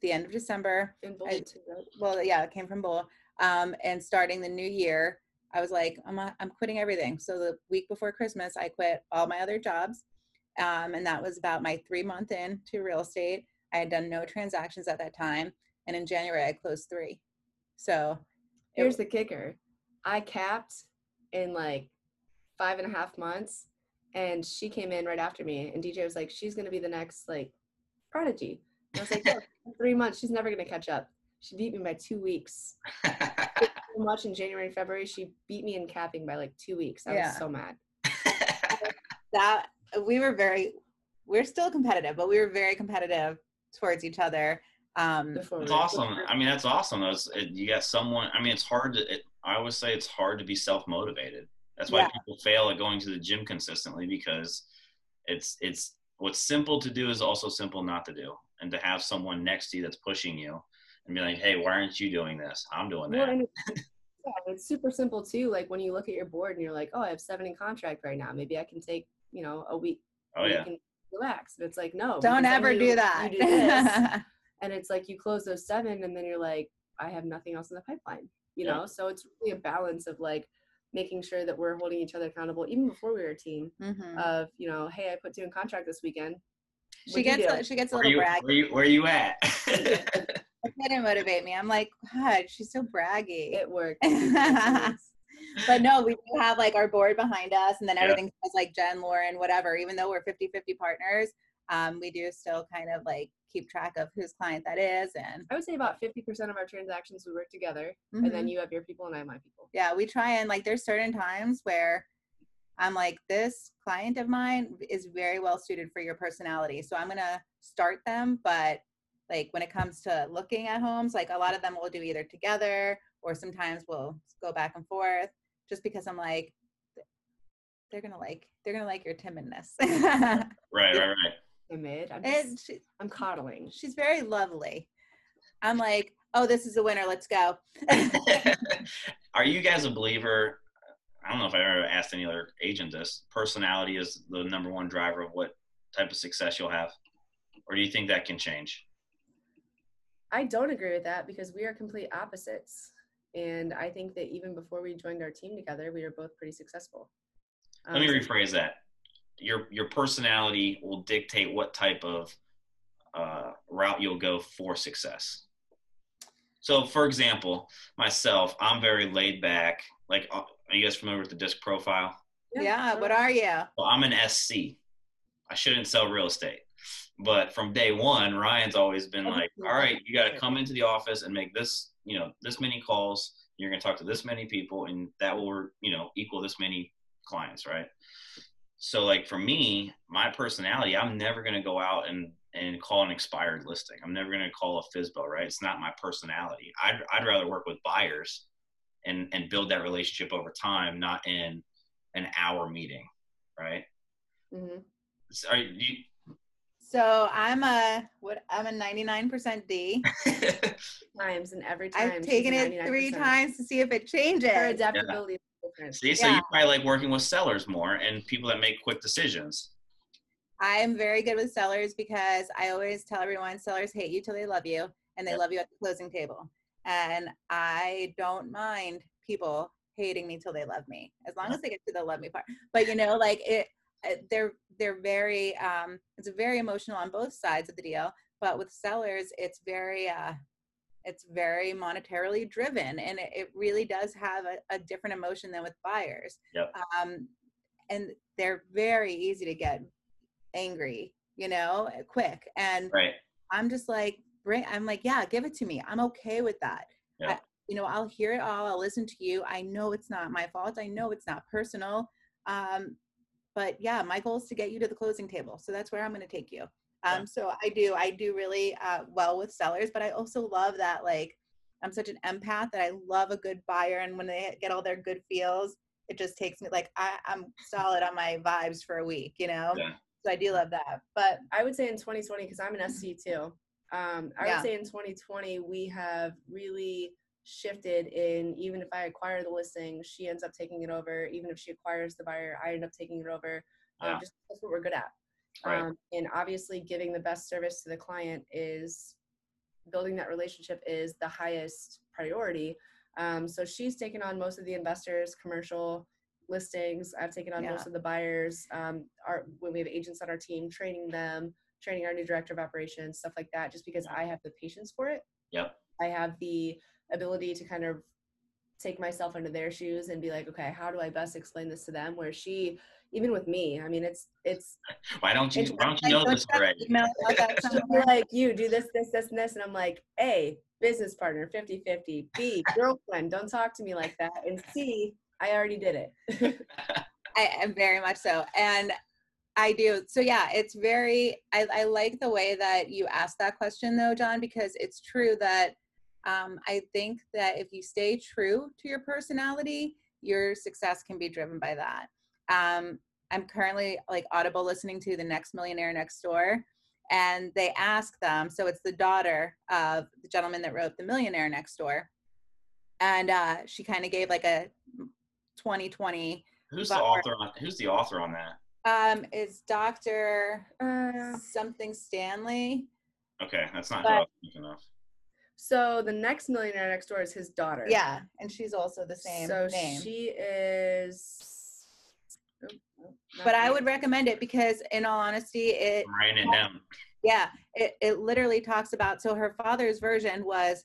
the end of december I- Boulder too, right? well yeah it came from bull um and starting the new year i was like i'm i i'm quitting everything so the week before christmas i quit all my other jobs um and that was about my three month in to real estate i had done no transactions at that time and in january i closed three so Here's the kicker. I capped in like five and a half months and she came in right after me and DJ was like, she's gonna be the next like prodigy. And I was like, "No, three months, she's never gonna catch up. She beat me by two weeks. So much in January and February, she beat me in capping by like two weeks. I Yeah. was so mad. that we were very we're still competitive but we were very competitive towards each other um Before That's we- awesome. I mean, that's awesome. Those it, you got someone. I mean, it's hard to. It, I always say it's hard to be self motivated. That's why Yeah. people fail at going to the gym consistently because it's it's what's simple to do is also simple not to do, and to have someone next to you that's pushing you and be like, "Hey, why aren't you doing this? I'm doing that." and it's, yeah, it's super simple too. Like when you look at your board and you're like, oh, I have seven in contract right now. Maybe I can take, you know, a week. Oh yeah, and relax. But it's like, no. don't ever you- do that You do this, and it's like you close those seven and then you're like i have nothing else in the pipeline you Yeah. know so it's really a balance of like making sure that we're holding each other accountable even before we were a team Mhm. of you know hey i put two in contract this weekend she What'd gets a, she gets a where little you, brag where you where you at? That didn't motivate me. I'm like, God, she's so braggy. it worked but no, we do have like our board behind us, and then Yeah. everything says like Jenn, Lauren, whatever. Even though we're 50 50 partners, um, we do still kind of like keep track of whose client that is. And i would say about 50% of our transactions we work together Mhm. and then you have your people and i have my people yeah, we try and like, there's certain times where I'm like, this client of mine is very well suited for your personality. So I'm going to start them. But like when it comes to looking at homes, like a lot of them we'll do either together or sometimes we'll go back and forth just because I'm like, they're going to like, they're going to like your timidness. right, right, right. timid i'm, and just, she, I'm coddling she's very lovely. I'm like, oh, this is a winner. Let's go. Are you guys a believer? I don't know if I ever asked any other agent this. Personality is the number one driver of what type of success you'll have, or do you think that can change? I don't agree with that because we are complete opposites. And I think that even before we joined our team together, we were both pretty successful. Let me Um, rephrase that. Your your personality will dictate what type of uh, route you'll go for success. So, for example, myself, I'm very laid back. Like, uh, are you guys familiar with the disc profile? Yeah. What are you? Well, I'm an SC. I shouldn't sell real estate. But from day one, Ryan's always been like, all right, you got to come into the office and make this, you know, this many calls You're going to talk to this many people, and that will, you know, equal this many clients, right? So, like for me, my personality, I'm never going to go out and and call an expired listing. I'm never going to call a FSBO, right? It's not my personality. I'd I'd rather work with buyers and and build that relationship over time, not in an hour meeting, right? Mm-hmm. Are you, So I'm a what? I'm a 99% D. Times and every time. I've taken it three times to see if it changes. Her adaptability is different. See, so Yeah. you probably like working with sellers more and people that make quick decisions. I'm very good with sellers because I always tell everyone sellers hate you till they love you and they Yep. love you at the closing table. And I don't mind people hating me till they love me as long as they get to the love me part. But you know, like it, uh, they're they're very um it's very emotional on both sides of the deal. But with sellers, it's very uh it's very monetarily driven and it, it really does have a, a different emotion than with buyers. Yep. Um, and they're very easy to get angry, you know, quick. And Right. I'm just like, bring, I'm like, yeah, give it to me. I'm okay with that. Yeah. I, you know, I'll hear it all. I'll listen to you. I know it's not my fault. I know it's not personal. Um, but yeah, my goal is to get you to the closing table. So that's where I'm going to take you. Um, Yeah. so I do, I do really uh, well with sellers, but I also love that, like, I'm such an empath that I love a good buyer. And when they get all their good feels, it just takes me like, I, I'm solid on my vibes for a week, you know? Yeah. So I do love that. But I would say in 2020, because I'm an SC too. Um, I Yeah. would say in 2020 we have really shifted in even if I acquire the listing, she ends up taking it over. Even if she acquires the buyer, I end up taking it over. Um, Just that's what we're good at. Right. Um, and obviously, giving the best service to the client is building that relationship is the highest priority. Um, so she's taken on most of the investors, commercial listings. I've taken on Yeah. most of the buyers. Um, our when we have agents on our team, training them, training our new director of operations, stuff like that. Just because I have the patience for it. Yep. I have the ability to kind of take myself into their shoes and be like, okay, how do I best explain this to them? Where she, even with me, I mean, it's it's Why don't you? It's- Why don't you know this you have an already? email about that she'll be somewhere? like, you do this, this, this, and this. And I'm like, A, business partner, 50 50. B, girlfriend, don't talk to me like that. And C, I already did it. I am very much so. And I do. So yeah, it's very I, I like the way that you asked that question though, John, because it's true that um, I think that if you stay true to your personality, your success can be driven by that. Um, I'm currently like audible listening to the next millionaire next door and they ask them so it's the daughter of the gentleman that wrote the millionaire next door and uh, she kind of gave like a 2020 Who's the author on? Who's the author on that? um, is Dr. Uh, something Stanley. Okay, that's not But- who I was thinking of. So the next millionaire next door is his daughter. Yeah, and she's also the same so name. she is. oh, oh, but I would recommend it because, in all honesty, it I'm writing it down. yeah, it, it literally talks about. So her father's version was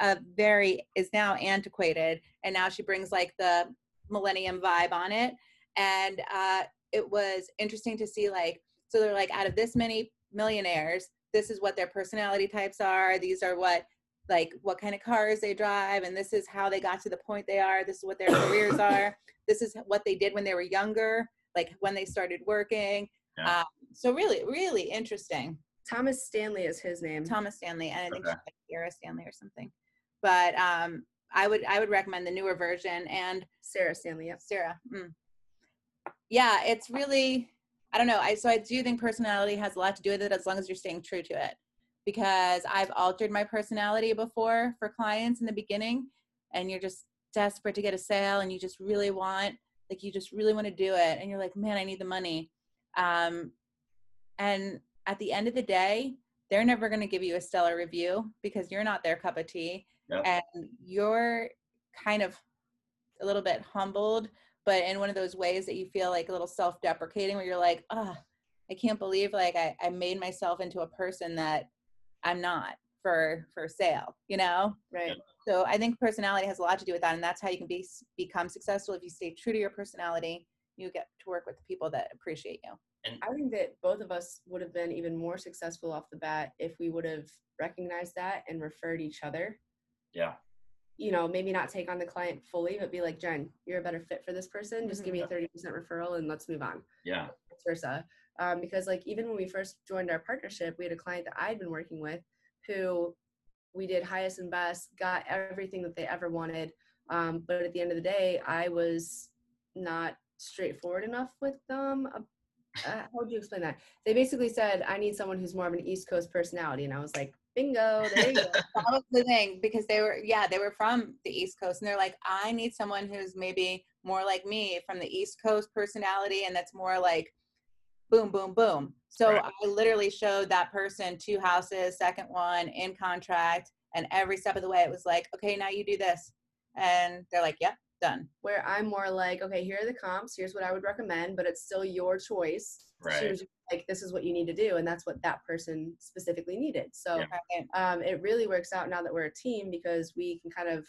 a very is now antiquated, and now she brings like the millennium vibe on it, and uh, it was interesting to see like so they're like out of this many millionaires, this is what their personality types are. These are what like what kind of cars they drive, and this is how they got to the point they are. This is what their careers are. This is what they did when they were younger, like when they started working. Yeah. Um, so really, really interesting. Thomas Stanley is his name. Thomas Stanley, and I think Okay. she's like Kiara Stanley or something. But um, I would I would recommend the newer version and Sarah Stanley. Yep. Sarah. Mm. Yeah, it's really I don't know. I so I do think personality has a lot to do with it as long as you're staying true to it. Because I've altered my personality before for clients in the beginning, and you're just desperate to get a sale, and you just really want like you just really want to do it, and you're like, man, I need the money. Um, and at the end of the day, they're never going to give you a stellar review because you're not their cup of tea, Yep. and you're kind of a little bit humbled but in one of those ways that you feel like a little self-deprecating where you're like oh i can't believe like I, I made myself into a person that i'm not for for sale you know Right. so i think personality has a lot to do with that and that's how you can be become successful if you stay true to your personality you get to work with the people that appreciate you I think that both of us would have been even more successful off the bat if we would have recognized that and referred each other. Yeah. you know, maybe not take on the client fully, but be like, Jenn, you're a better fit for this person. Just give me a mm-hmm. 30% referral and let's move on. Yeah. Vice versa. Um, because like even when we first joined our partnership, we had a client that I'd been working with who we did highest and best, got everything that they ever wanted. Um, but at the end of the day, I was not straightforward enough with them. Uh, how would you explain that? They basically said, I need someone who's more of an East Coast personality. And I was like, bingo, there you go. that was the thing because they were yeah they were from the east coast and they're like i need someone who's maybe more like me from the east coast personality and that's more like boom boom boom so Right. i literally showed that person two houses second one in contract and every step of the way it was like okay now you do this and they're like yep done Where I'm more like, okay, here are the comps. Here's what I would recommend, but it's still your choice. Right. choose, like, this is what you need to do. And that's what that person specifically needed. So, Yeah. Um, it really works out now that we're a team because we can kind of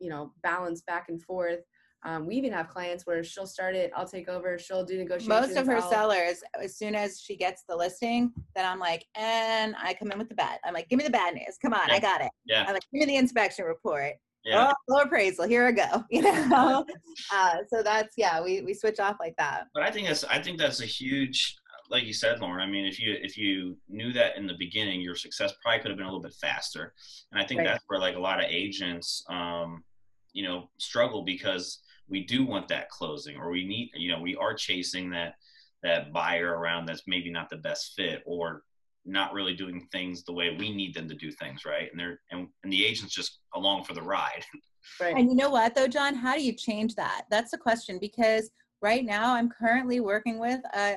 you know balance back and forth um, we even have clients where she'll start it i'll take over she'll do negotiations most of her I'll- sellers as soon as she gets the listing then i'm like and i come in with the bad i'm like give me the bad news come on Yeah. i got it Yeah. i'm like give me the inspection report Yeah. oh low appraisal here i go you know uh, so that's yeah we we switch off like that But I think that's I think that's a huge, like you said, Lauren. I mean, if you if you knew that in the beginning, your success probably could have been a little bit faster. And I think Right. that's where like a lot of agents, um, you know, struggle because we do want that closing, or we need, you know, we are chasing that that buyer around that's maybe not the best fit, or not really doing things the way we need them to do things, right? And they're and, and the agents just along for the ride. right and you know what though john how do you change that that's the question because right now i'm currently working with a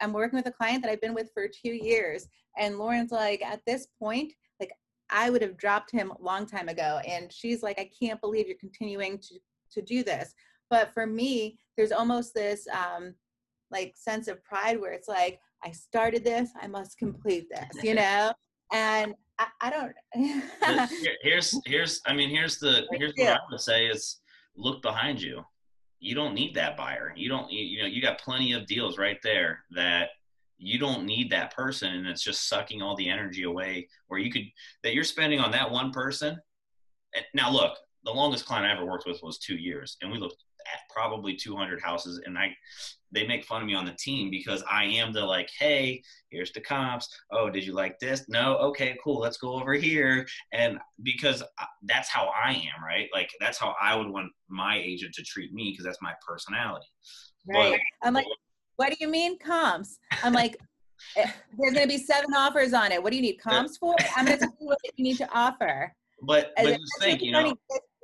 i'm working with a client that i've been with for two years and lauren's like at this point like i would have dropped him a long time ago and she's like i can't believe you're continuing to to do this but for me there's almost this um like sense of pride where it's like i started this i must complete this you know and i, I don't here's here's I mean here's the here's what. I would say is look behind you. You don't need that buyer. You don't you, you know you got plenty of deals right there that you don't need that person and it's just sucking all the energy away where you could that you're spending on that one person. Now look, the longest client I ever worked with was 2 years and we looked at probably 200 houses and I they make fun of me on the team because I am the like, hey, here's the comps. Oh, did you like this? No, okay, cool. Let's go over here. And because I- that's how I am, right? Like that's how I would want my agent to treat me because that's my personality. Right. I'm like, what do you mean comps? I'm like, eh, there's going to be seven offers on it. What do you need comps for? I'm going to tell you what you need to offer. But but just think, you know,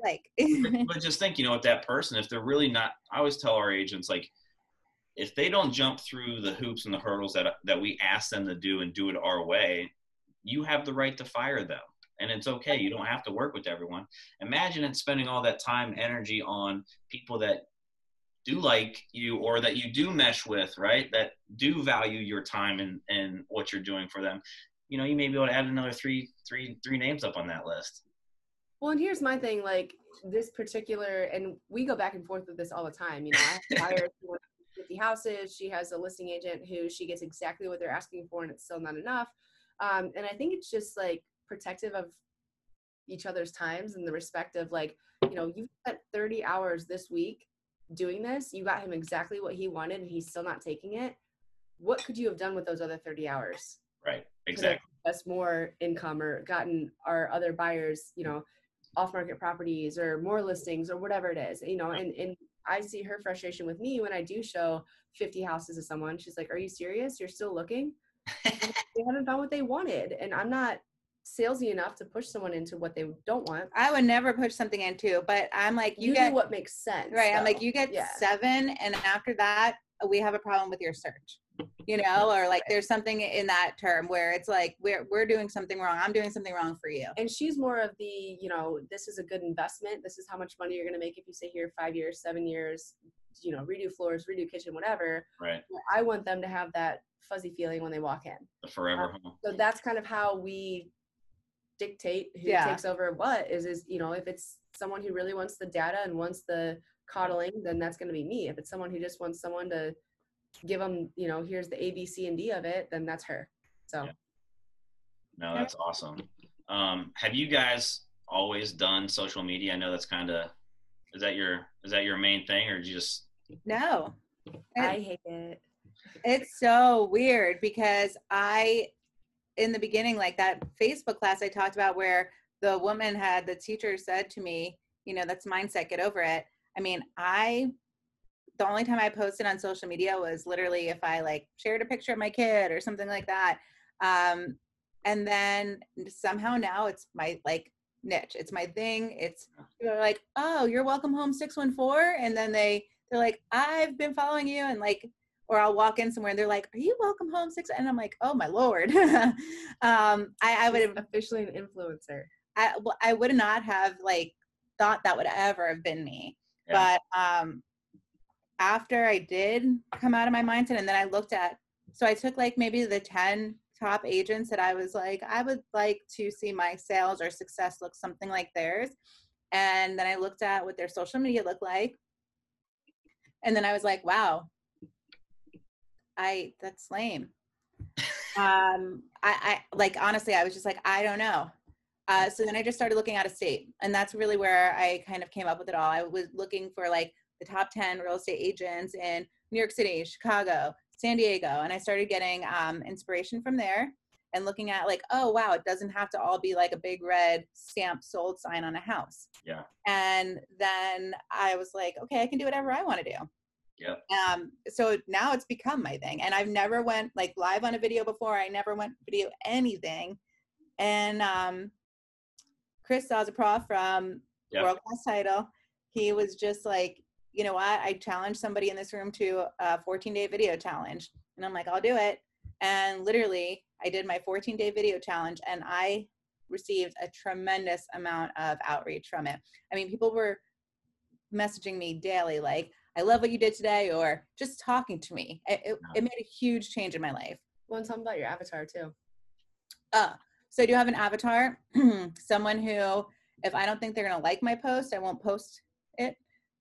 like, but just think, you know, with that person, if they're really not, I always tell our agents like, if they don't jump through the hoops and the hurdles that that we ask them to do and do it our way, you have the right to fire them, and it's okay. You don't have to work with everyone. Imagine it spending all that time and energy on people that do like you or that you do mesh with, right? That do value your time and and what you're doing for them. You know, you may be able to add another three three three names up on that list. Well, and here's my thing, like this particular, and we go back and forth with this all the time. You know, I have a buyer who 50 houses. She has a listing agent who she gets exactly what they're asking for, and it's still not enough. Um, and I think it's just like protective of each other's times and the respect of like, you know, you've spent 30 hours this week doing this. You got him exactly what he wanted, and he's still not taking it. What could you have done with those other 30 hours? Right. Exactly. us more income or gotten our other buyers, you know, off market properties or more listings or whatever it is, you know, and, and I see her frustration with me when I do show 50 houses to someone. She's like, Are you serious? You're still looking? they haven't found what they wanted. And I'm not salesy enough to push someone into what they don't want. I would never push something into, but I'm like, you, You, get what makes sense. right. I'm like, you get Yeah. seven, and after that, we have a problem with your search. You know, or like there's something in that term where it's like we're we're doing something wrong. I'm doing something wrong for you. and she's more of the you know this is a good investment this is how much money you're going to make if you stay here five years seven years you know redo floors redo kitchen whatever Right. i want them to have that fuzzy feeling when they walk in The forever uh, home. so that's kind of how we dictate who Yeah. takes over what is is you know if it's someone who really wants the data and wants the coddling then that's going to be me if it's someone who just wants someone to give them you know here's the a b c and d of it then that's her so Yeah. No, that's awesome. Um, have you guys always done social media? I know that's kind of is that your is that your main thing, or you just no? I hate it. It's so weird because I, in the beginning, like that Facebook class I talked about, where the woman had the teacher said to me, you know, that's mindset, get over it. I mean, I the only time I posted on social media was literally if I like shared a picture of my kid or something like that. Um, and then somehow now it's my like niche. It's my thing. It's they're like, oh, you're welcome home 614. And then they they're like, I've been following you and like or I'll walk in somewhere and they're like, Are you welcome home six? And I'm like, Oh my lord. um I, I would have officially an influencer. I well, I would not have like thought that would ever have been me. Yeah. But um after I did come out of my mindset and then I looked at so I took like maybe the 10 top agents that I was like, I would like to see my sales or success look something like theirs. And then I looked at what their social media looked like. And then I was like, wow, I that's lame. um, I, I like honestly, I was just like, I don't know. Uh, so then I just started looking out of state, and that's really where I kind of came up with it all. I was looking for like the top 10 real estate agents in New York City, Chicago, San Diego. And I started getting um, inspiration from there and looking at like, oh, wow, it doesn't have to all be like a big red stamp sold sign on a house. Yeah. And then I was like, okay, I can do whatever I want to do. Yeah. Um, so now it's become my thing. And I've never went like live on a video before. I never went video anything. And um, Chris Zazaprof from yep. World Class Title, he was just like, you know what? I challenged somebody in this room to a 14 day video challenge. And I'm like, I'll do it. And literally, I did my 14 day video challenge and I received a tremendous amount of outreach from it. I mean, people were messaging me daily, like, I love what you did today, or just talking to me. It, it, it made a huge change in my life. Well, and tell them about your avatar too. Uh, so I do have an avatar, someone who, if I don't think they're going to like my post, I won't post it.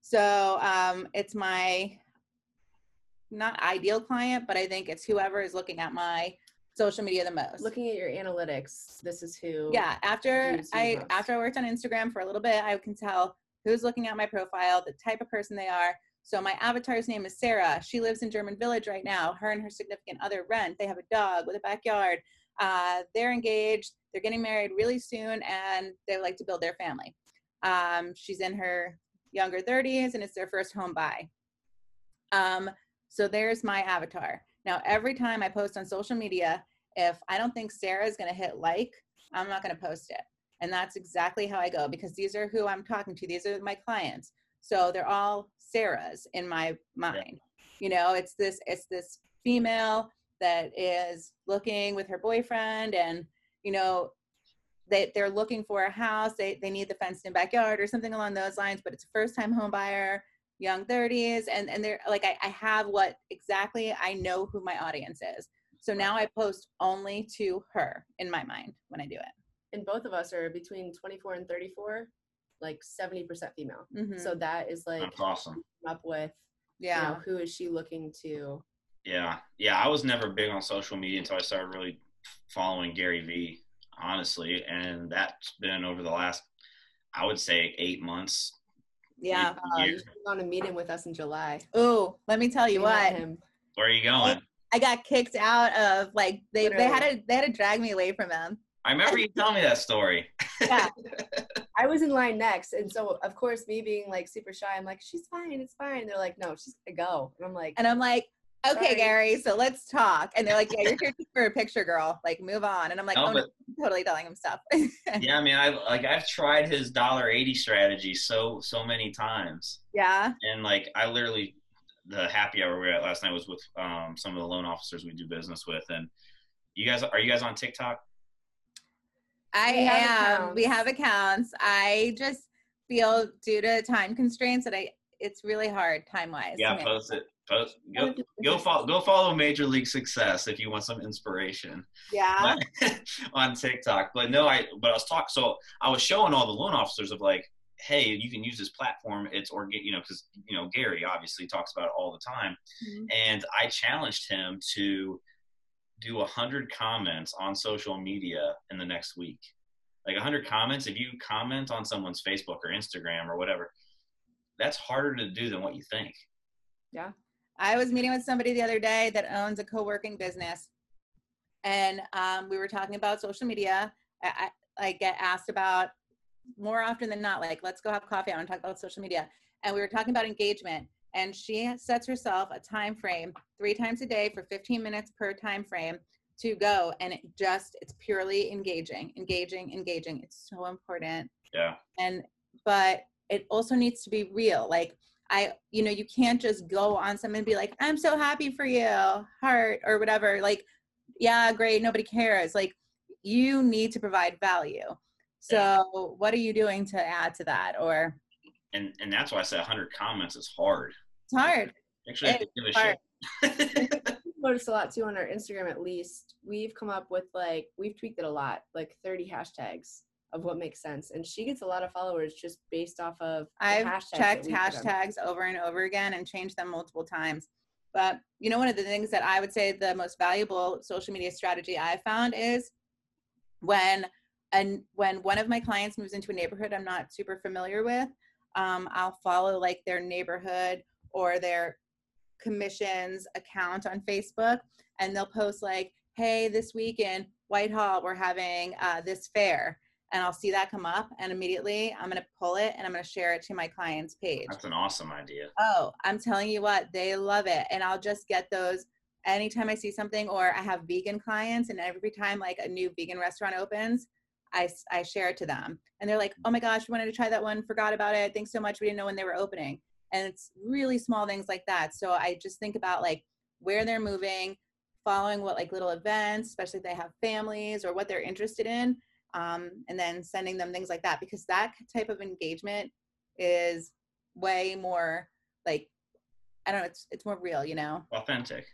So um, it's my not ideal client, but I think it's whoever is looking at my social media the most. Looking at your analytics, this is who. Yeah, after I after I worked on Instagram for a little bit, I can tell who's looking at my profile, the type of person they are. So my avatar's name is Sarah. She lives in German Village right now. Her and her significant other rent. They have a dog with a backyard. Uh, they're engaged. They're getting married really soon, and they like to build their family. Um, she's in her younger 30s, and it's their first home buy. Um, so there's my avatar. Now, every time I post on social media, if I don't think Sarah is going to hit like, I'm not going to post it. And that's exactly how I go because these are who I'm talking to. These are my clients. So they're all Sarah's in my mind. Yeah. You know, it's this it's this female that is looking with her boyfriend and you know they, they're looking for a house they, they need the fenced in backyard or something along those lines but it's a first time home buyer young 30s and and they're like I, I have what exactly i know who my audience is. So now i post only to her in my mind when i do it. And both of us are between 24 and 34 like 70% female. Mm-hmm. so that is like That's awesome. up with yeah. you know, who is she looking to? Yeah. Yeah i was never big on social media until i started really following gary vee honestly. And that's been over the last, I would say, eight months. Yeah. Uh, you're going to meet him with us in July. Oh, let me tell you we what. Where are you going? I got kicked out of like they, they had to they had to drag me away from him. I remember you telling me that story. yeah. I was in line next. And so of course me being like super shy, I'm like, she's fine, it's fine. They're like, no, she's gonna go. And I'm like And I'm like, okay, Sorry. Gary, so let's talk. And they're like, yeah, you're here for a picture, girl. Like, move on. And I'm like, no, oh, but, no, totally telling him stuff. yeah, I mean, I like I've tried his dollar eighty strategy so so many times. Yeah. And like, I literally, the happy hour we were at last night was with um, some of the loan officers we do business with, and you guys are you guys on TikTok? I we am. We have accounts. I just feel due to time constraints that I it's really hard time wise. Yeah, post it. Post, go, go follow go follow Major League Success if you want some inspiration. Yeah. on TikTok, but no, I but I was talking. So I was showing all the loan officers of like, hey, you can use this platform. It's or get, you know because you know Gary obviously talks about it all the time, mm-hmm. and I challenged him to do a hundred comments on social media in the next week. like a 100 comments if you comment on someone's facebook or instagram or whatever that's harder to do than what you think yeah i was meeting with somebody the other day that owns a co-working business. And um, we were talking about social media. I, I get asked about more often than not like let's go have coffee. I want to talk about social media. And we were talking about engagement. And she sets herself a time frame three times a day for 15 minutes per time frame to go. And it just it's purely engaging engaging engaging. It's so important. Yeah. And but it also needs to be real. Like i you know you can't just go on someone and be like i'm so happy for you heart or whatever like yeah great nobody cares like you need to provide value so yeah. what are you doing to add to that or and and that's why i said 100 comments is hard it's hard actually it's give a hard. shit noticed a lot too on our Instagram at least. We've come up with like we've tweaked it a lot, like 30 hashtags of what makes sense. And she gets a lot of followers just based off of I've checked hashtags over and over again and changed them multiple times. But you know, one of the things that I would say the most valuable social media strategy I found is when and when one of my clients moves into a neighborhood I'm not super familiar with, um, I'll follow like their neighborhood or their commissions account on Facebook and they'll post like, hey, this weekend Whitehall, we're having uh, this fair. And I'll see that come up, and immediately I'm going to pull it and I'm going to share it to my client's page. That's an awesome idea. Oh, I'm telling you what, they love it. And I'll just get those anytime I see something, or I have vegan clients, and every time like a new vegan restaurant opens, I, I share it to them. And they're like, oh my gosh, we wanted to try that one, forgot about it. Thanks so much. We didn't know when they were opening and it's really small things like that so i just think about like where they're moving following what like little events especially if they have families or what they're interested in um, and then sending them things like that because that type of engagement is way more like i don't know it's it's more real you know? Authentic.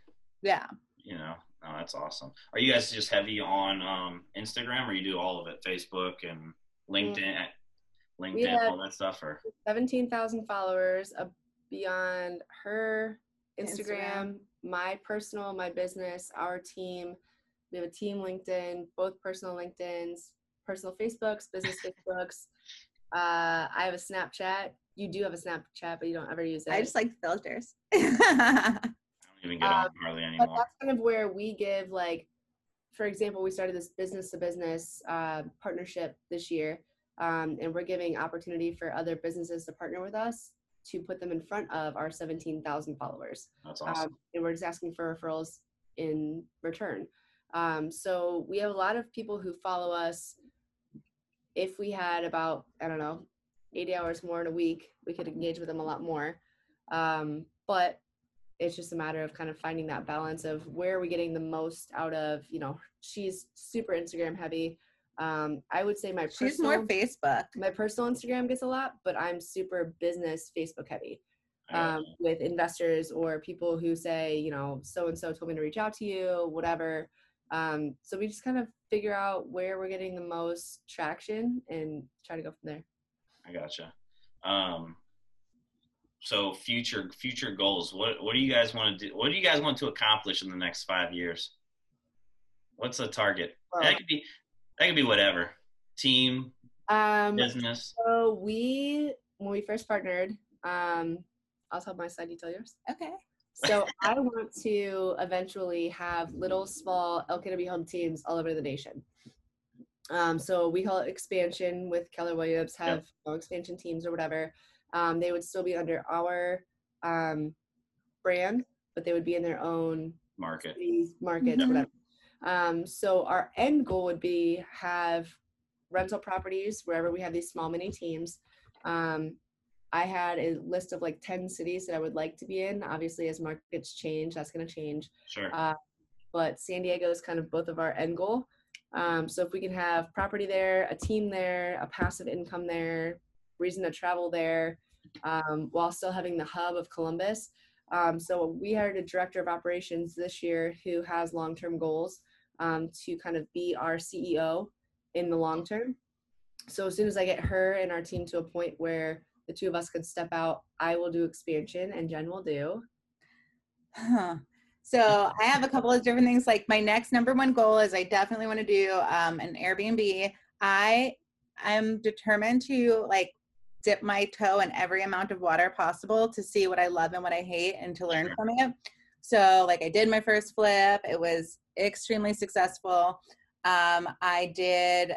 Yeah. You know? Oh that's awesome. Are you guys just heavy on um instagram or you do all of it? Facebook and linkedin LinkedIn, all that stuff, or? Seventeen thousand followers uh, beyond her Instagram, Instagram, my personal, my business, our team. We have a team LinkedIn, both personal LinkedIn's, personal Facebooks, business Facebooks. Uh, I have a Snapchat. You do have a Snapchat, but you don't ever use it. I just like filters. I don't even get on um, hardly anymore. But that's kind of where we give like, for example, we started this business to business uh, partnership this year um, and we're giving opportunity for other businesses to partner with us to put them in front of our 17,000 followers. That's awesome. Um, and we're just asking for referrals in return. Um, so we have a lot of people who follow us. If we had about, I don't know, 80 hours more in a week, we could engage with them a lot more. Um, but it's just a matter of kind of finding that balance of where are we getting the most out of, you know, she's super Instagram heavy. Um, I would say my personal, she's more Facebook. My personal Instagram gets a lot, but I'm super business Facebook heavy um, with investors or people who say, you know, so and so told me to reach out to you, whatever. Um, so we just kind of figure out where we're getting the most traction and try to go from there. I gotcha. Um, so future future goals. What what do you guys want to do? What do you guys want to accomplish in the next five years? What's the target? Well, that could be that could be whatever. Team, um, business. So we, when we first partnered, um, I'll tell my side, you tell yours. Okay. So I want to eventually have little small LKW home teams all over the nation. Um, so we call it expansion with Keller Williams, have yep. expansion teams or whatever. Um, they would still be under our um, brand, but they would be in their own market, markets, yep. whatever. Um, so our end goal would be have rental properties wherever we have these small mini teams. I had a list of like 10 cities that I would like to be in. Obviously, as markets change, that's going to change. Sure. Uh, but San Diego is kind of both of our end goal. Um, so if we can have property there, a team there, a passive income there, reason to travel there, um, while still having the hub of Columbus. Um, so we hired a director of operations this year who has long-term goals um, to kind of be our CEO in the long term. So as soon as I get her and our team to a point where the two of us could step out, I will do expansion and Jenn will do. Huh. So I have a couple of different things. Like my next number one goal is I definitely want to do um, an Airbnb. I am determined to like dip my toe in every amount of water possible to see what I love and what I hate and to learn from it. So like I did my first flip. It was extremely successful. Um, I did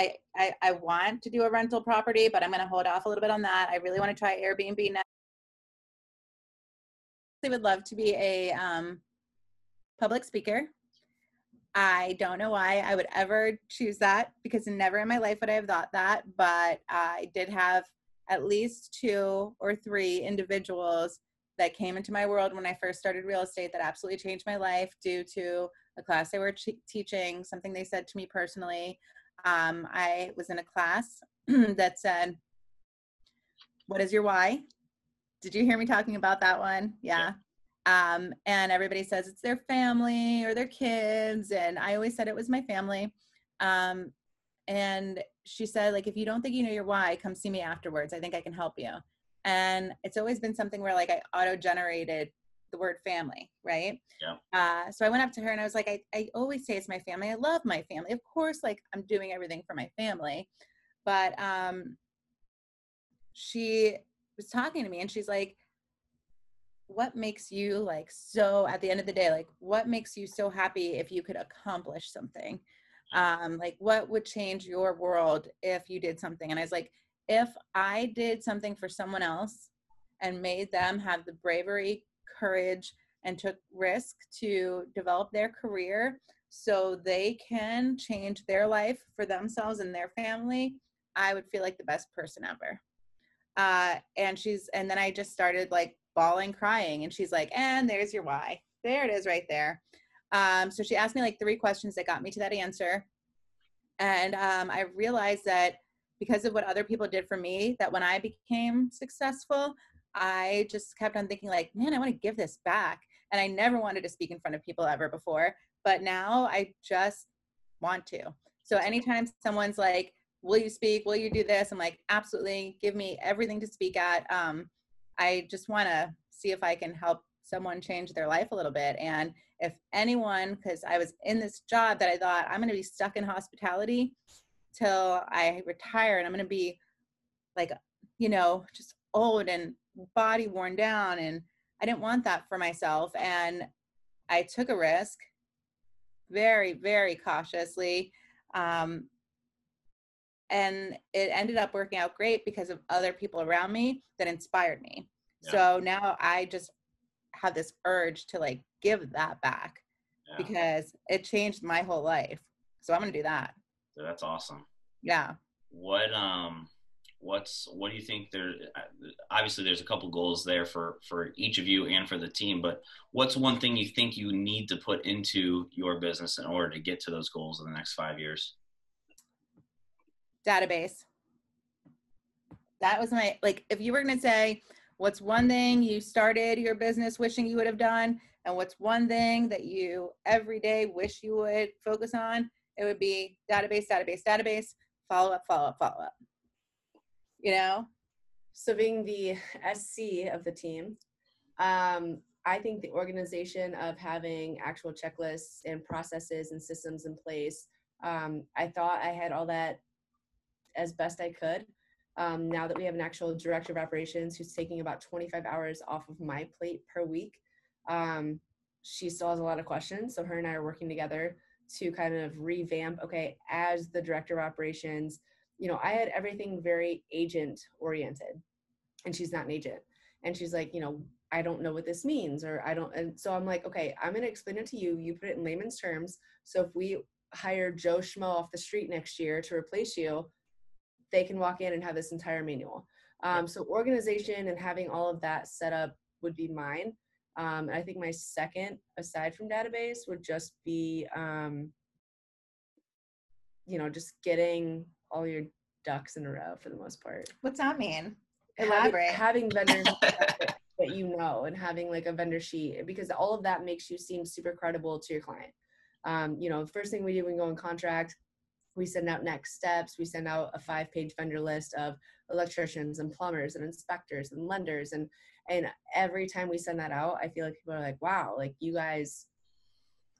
I, I, I want to do a rental property, but I'm going to hold off a little bit on that. I really want to try Airbnb next. I would love to be a um, public speaker. I don't know why I would ever choose that because never in my life would I have thought that, but I did have at least two or three individuals that came into my world when I first started real estate that absolutely changed my life due to a class they were teaching, something they said to me personally. Um, I was in a class that said, What is your why? Did you hear me talking about that one? Yeah. yeah. Um, and everybody says it's their family or their kids. And I always said it was my family. Um, and she said, like, if you don't think you know your why, come see me afterwards. I think I can help you. And it's always been something where like I auto generated the word family, right? Yeah. Uh, so I went up to her and I was like, I, I always say it's my family. I love my family. Of course, like I'm doing everything for my family. But um, she was talking to me and she's like, what makes you like so at the end of the day, like what makes you so happy if you could accomplish something? Um, like what would change your world if you did something? And I was like, if I did something for someone else and made them have the bravery, courage and took risk to develop their career so they can change their life for themselves and their family, I would feel like the best person ever. Uh, and she's, and then I just started like bawling, crying, and she's like, and there's your why. There it is right there. Um, so she asked me like three questions that got me to that answer. And um, I realized that because of what other people did for me, that when I became successful, I just kept on thinking like, man, I want to give this back. And I never wanted to speak in front of people ever before, but now I just want to. So anytime someone's like, will you speak? Will you do this? I'm like, absolutely. Give me everything to speak at. Um, I just want to see if I can help someone change their life a little bit. And if anyone, because I was in this job that I thought I'm going to be stuck in hospitality till I retire and I'm going to be like, you know, just old and body worn down and I didn't want that for myself and I took a risk very very cautiously um, and it ended up working out great because of other people around me that inspired me. Yeah. so now I just have this urge to like give that back yeah. because it changed my whole life. So I'm gonna do that. So that's awesome. Yeah. What um what's what do you think there obviously there's a couple goals there for for each of you and for the team but what's one thing you think you need to put into your business in order to get to those goals in the next five years? Database. That was my like if you were going to say what's one thing you started your business wishing you would have done and what's one thing that you every day wish you would focus on it would be database database database follow up follow up follow up. You know? So being the SC of the team, um, I think the organization of having actual checklists and processes and systems in place, um, I thought I had all that as best I could. Um, now that we have an actual director of operations who's taking about 25 hours off of my plate per week, um, she still has a lot of questions. So her and I are working together to kind of revamp. Okay, as the director of operations, you know, I had everything very agent oriented and she's not an agent. And she's like, you know, I don't know what this means or I don't. And so I'm like, okay, I'm going to explain it to you. You put it in layman's terms. So if we hire Joe Schmo off the street next year to replace you, they can walk in and have this entire manual. Um, so organization and having all of that set up would be mine. Um, I think my second, aside from database, would just be, um, you know, just getting all your ducks in a row for the most part. What's that mean? Elaborate. Having, having vendors that you know and having like a vendor sheet because all of that makes you seem super credible to your client. Um, you know, first thing we do when we go in contract, we send out next steps. We send out a five page vendor list of electricians and plumbers and inspectors and lenders. And, and every time we send that out, I feel like people are like, wow, like you guys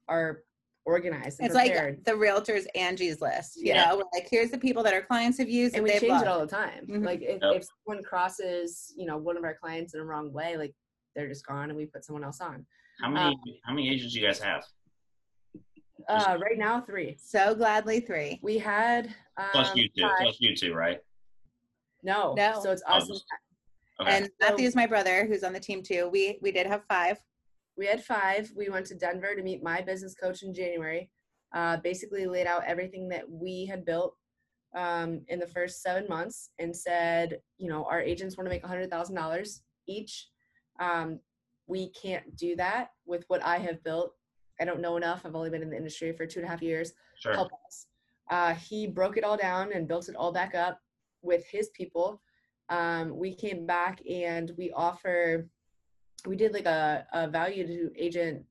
are organized and It's prepared. like the realtors Angie's list. You Yeah. know, we're like here's the people that our clients have used and and we they've change loved. it all the time. Mhm. Like if, Yep. if someone crosses, you know, one of our clients in a wrong way, like they're just gone and we put someone else on. How many how many agents do you guys have? Uh, right now, three. So gladly three. We had um, Plus you two. Plus you two, right? No, No. So it's Oh, us. and just- Okay. And Matthew's my brother who's on the team too. We we did have five. We had five. We went to Denver to meet my business coach in January. Uh, basically, laid out everything that we had built um, in the first seven months and said, you know, our agents want to make $100,000 each. Um, we can't do that with what I have built. I don't know enough. I've only been in the industry for two and a half years. sure. Help us. Uh, he broke it all down and built it all back up with his people. Um, we came back and we offer we did like a, a value to agent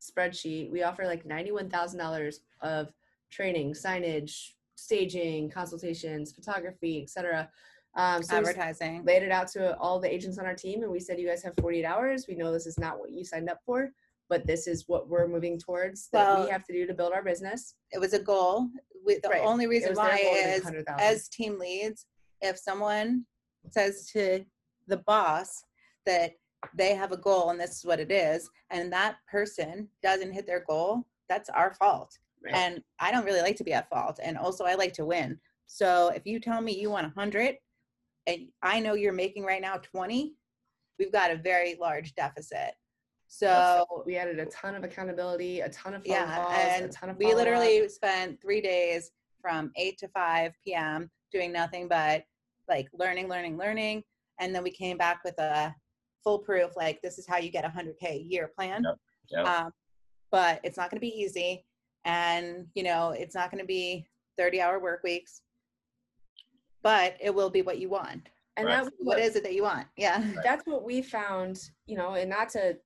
spreadsheet. We offer like $91,000 of training, signage, staging, consultations, photography, etc. Um, so advertising. laid it out to all the agents on our team and we said, you guys have 48 hours. We know this is not what you signed up for, but this is what we're moving towards that Well- we have to do to build our business. It was a goal. We, the Right. only reason why goal to make is as team leads, if someone says to the boss that they have a goal and this is what it is, and that person doesn't hit their goal, that's our fault. Right. And I don't really like to be at fault. And also, I like to win. So if you tell me you want 100 and I know you're making right now 20, we've got a very large deficit. So we added a ton of accountability, a ton of yeah, calls, a ton of we literally spent three days from 8 to 5 p.m. doing nothing but like learning, learning, learning. And then we came back with a foolproof, like, this is how you get a 100K a year plan. Yep, yep. Um, but it's not going to be easy. And, you know, it's not going to be 30 hour work weeks, but it will be what you want. and Right. that was What is it that you want? Yeah. that's what we found, you know, and not to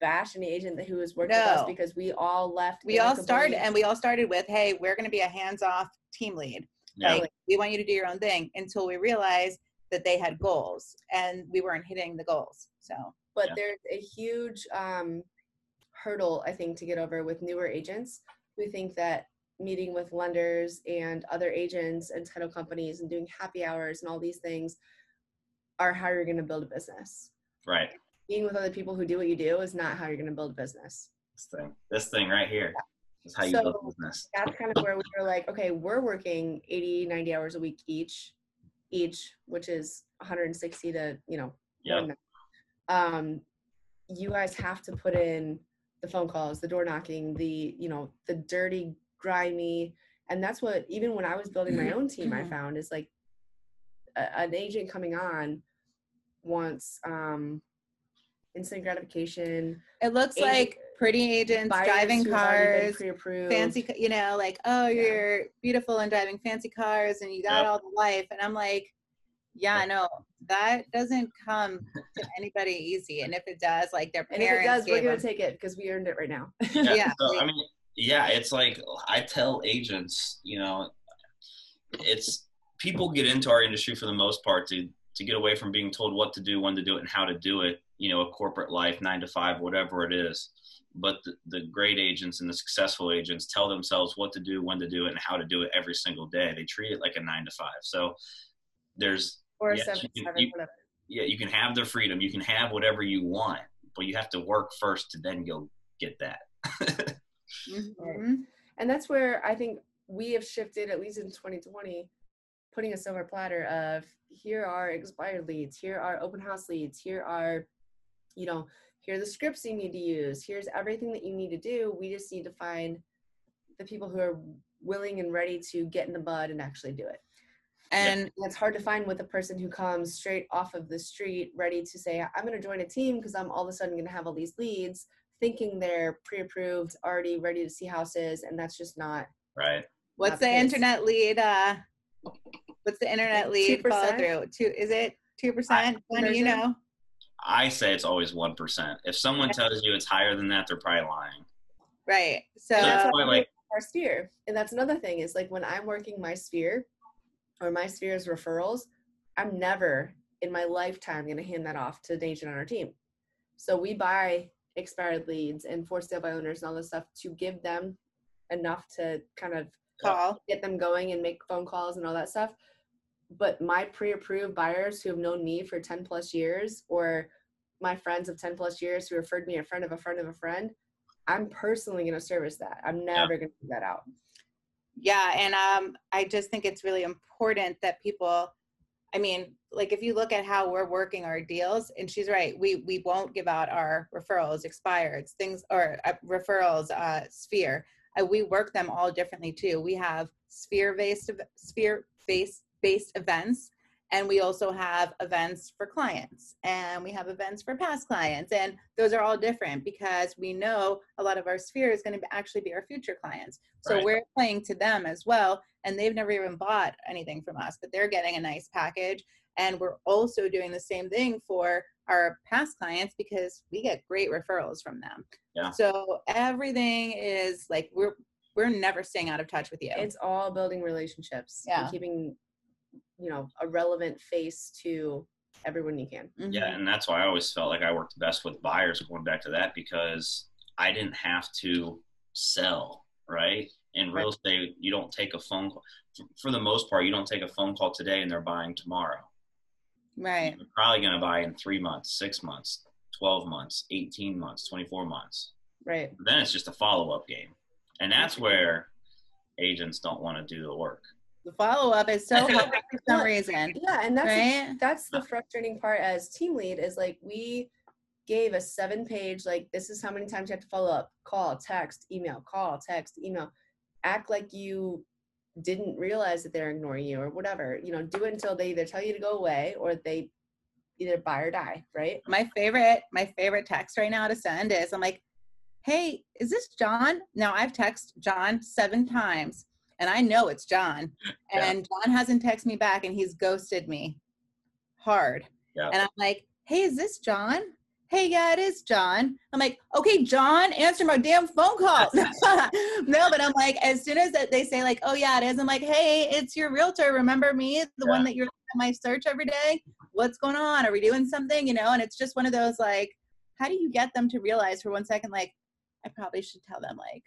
bash any agent that who has worked with us because we all left. We all started and we all started with, hey, we're going to be a hands off team lead. Yeah. Like, we want you to do your own thing until we realized that they had goals and we weren't hitting the goals. So, but Yeah. there's a huge um, hurdle i think to get over with newer agents who think that meeting with lenders and other agents and title companies and doing happy hours and all these things are how you're going to build a business Right. being with other people who do what you do is not how you're going to build a business This thing. This thing right here is how you So- build business. that's kind of where we were like okay we're working 80 90 hours a week each each which is 160 to you know more Yep. than that. um you guys have to put in the phone calls the door knocking the you know the dirty grimy and that's what even when i was building my own team i found is like a, an agent coming on wants um instant gratification it looks Agent- like pretty agents buyers driving who've already been cars, fancy, you know, like, oh, Yeah. you're beautiful and driving fancy cars and you got Yep. all the life. And I'm like, yeah, no, that doesn't come to anybody easy. And if it does, like their parents. and if it does we're gonna them- take it because we earned it right now Yeah. Yeah. So, I mean, yeah, it's like I tell agents, you know, it's people get into our industry for the most part to to get away from being told what to do, when to do it, and how to do it. You know, a corporate life, nine to five, whatever it is. But the, the great agents and the successful agents tell themselves what to do, when to do it, and how to do it every single day. They treat it like a nine to five. So there's or Yes, seven, you can- seven, you- yeah, you can have the freedom, you can have whatever you want, but you have to work first to then go get that. Mhm. and that's where I think we have shifted, at least in 2020, putting a silver platter of here are expired leads, here are open house leads, here are, you know, here are the scripts you need to use, here's everything that you need to do. We just need to find the people who are willing and ready to get in the bud and actually do it. And And it's hard to find with a person who comes straight off of the street, ready to say, I'm going to join a team because I'm all of a sudden going to have all these leads, thinking they're pre approved, already ready to see houses. And that's just not. right. what's Not the the case. internet lead? Uh, what's the internet lead 2%? through? Two, is it 2%? When do you know? I say it's always one percent. If someone tells you it's higher than that, they're probably lying. Right. So, And that's um, why, like- our sphere. And that's another thing is like when I'm working my sphere or my sphere's referrals, I'm never in my lifetime going to hand that off to an agent on our team. So we buy expired leads and for sale by owners and all this stuff to give them enough to kind of Call. get them going and make phone calls and all that stuff. But my pre-approved buyers who have known me for 10 plus years or my friends of 10 plus years who referred me a friend of a friend of a friend, I'm personally going to service that. I'm never going to do that out. Yeah, and um, I just think it's really important that people. I mean, like if you look at how we're working our deals, and she's right, we we won't give out our referrals, expireds, things or uh, referrals, uh, sphere. Uh, we work them all differently too. We have sphere based sphere based based events and we also have events for clients and we have events for past clients and those are all different because we know a lot of our sphere is going to actually be our future clients so Right. we're playing to them as well and they've never even bought anything from us but they're getting a nice package and we're also doing the same thing for our past clients because we get great referrals from them Yeah. so everything is like we're we're never staying out of touch with you It's all building relationships Yeah. and keeping, you know, a relevant face to everyone you can. Yeah, Mhm. and that's why I always felt like I worked best with buyers going back to that because I didn't have to sell, right? In real estate, you don't take a phone call. For the most part, you don't take a phone call today and they're buying tomorrow. right They're probably going to buy in three months, six months, 12 months, 18 months, 24 months. Right. Then it's just a follow up game. And that's where agents don't want to do the work. The follow-up is so hard for some reason Yeah, and that's right? that's the frustrating part as team lead is like we gave a seven page like this is how many times you have to follow up call text email call text email. Act like you didn't realize that they're ignoring you or whatever you know do it until they either tell you to go away or they either buy or die right? My favorite my favorite text right now to send is i'm like hey is this john? Now i've texted john seven times and i know it's john Yeah. and john hasn't texted me back and he's ghosted me hard. Yeah. and i'm like hey is this john? Hey yeah it is john. I'm like okay john answer my damn phone call. No but i'm like as soon as that they say like oh yeah it is i'm like hey it's your realtor. Remember me? The one that you're at my search every day? What's going on? Are we doing something? You know and it's just one of those like how do you get them to realize for one second like i probably should tell them like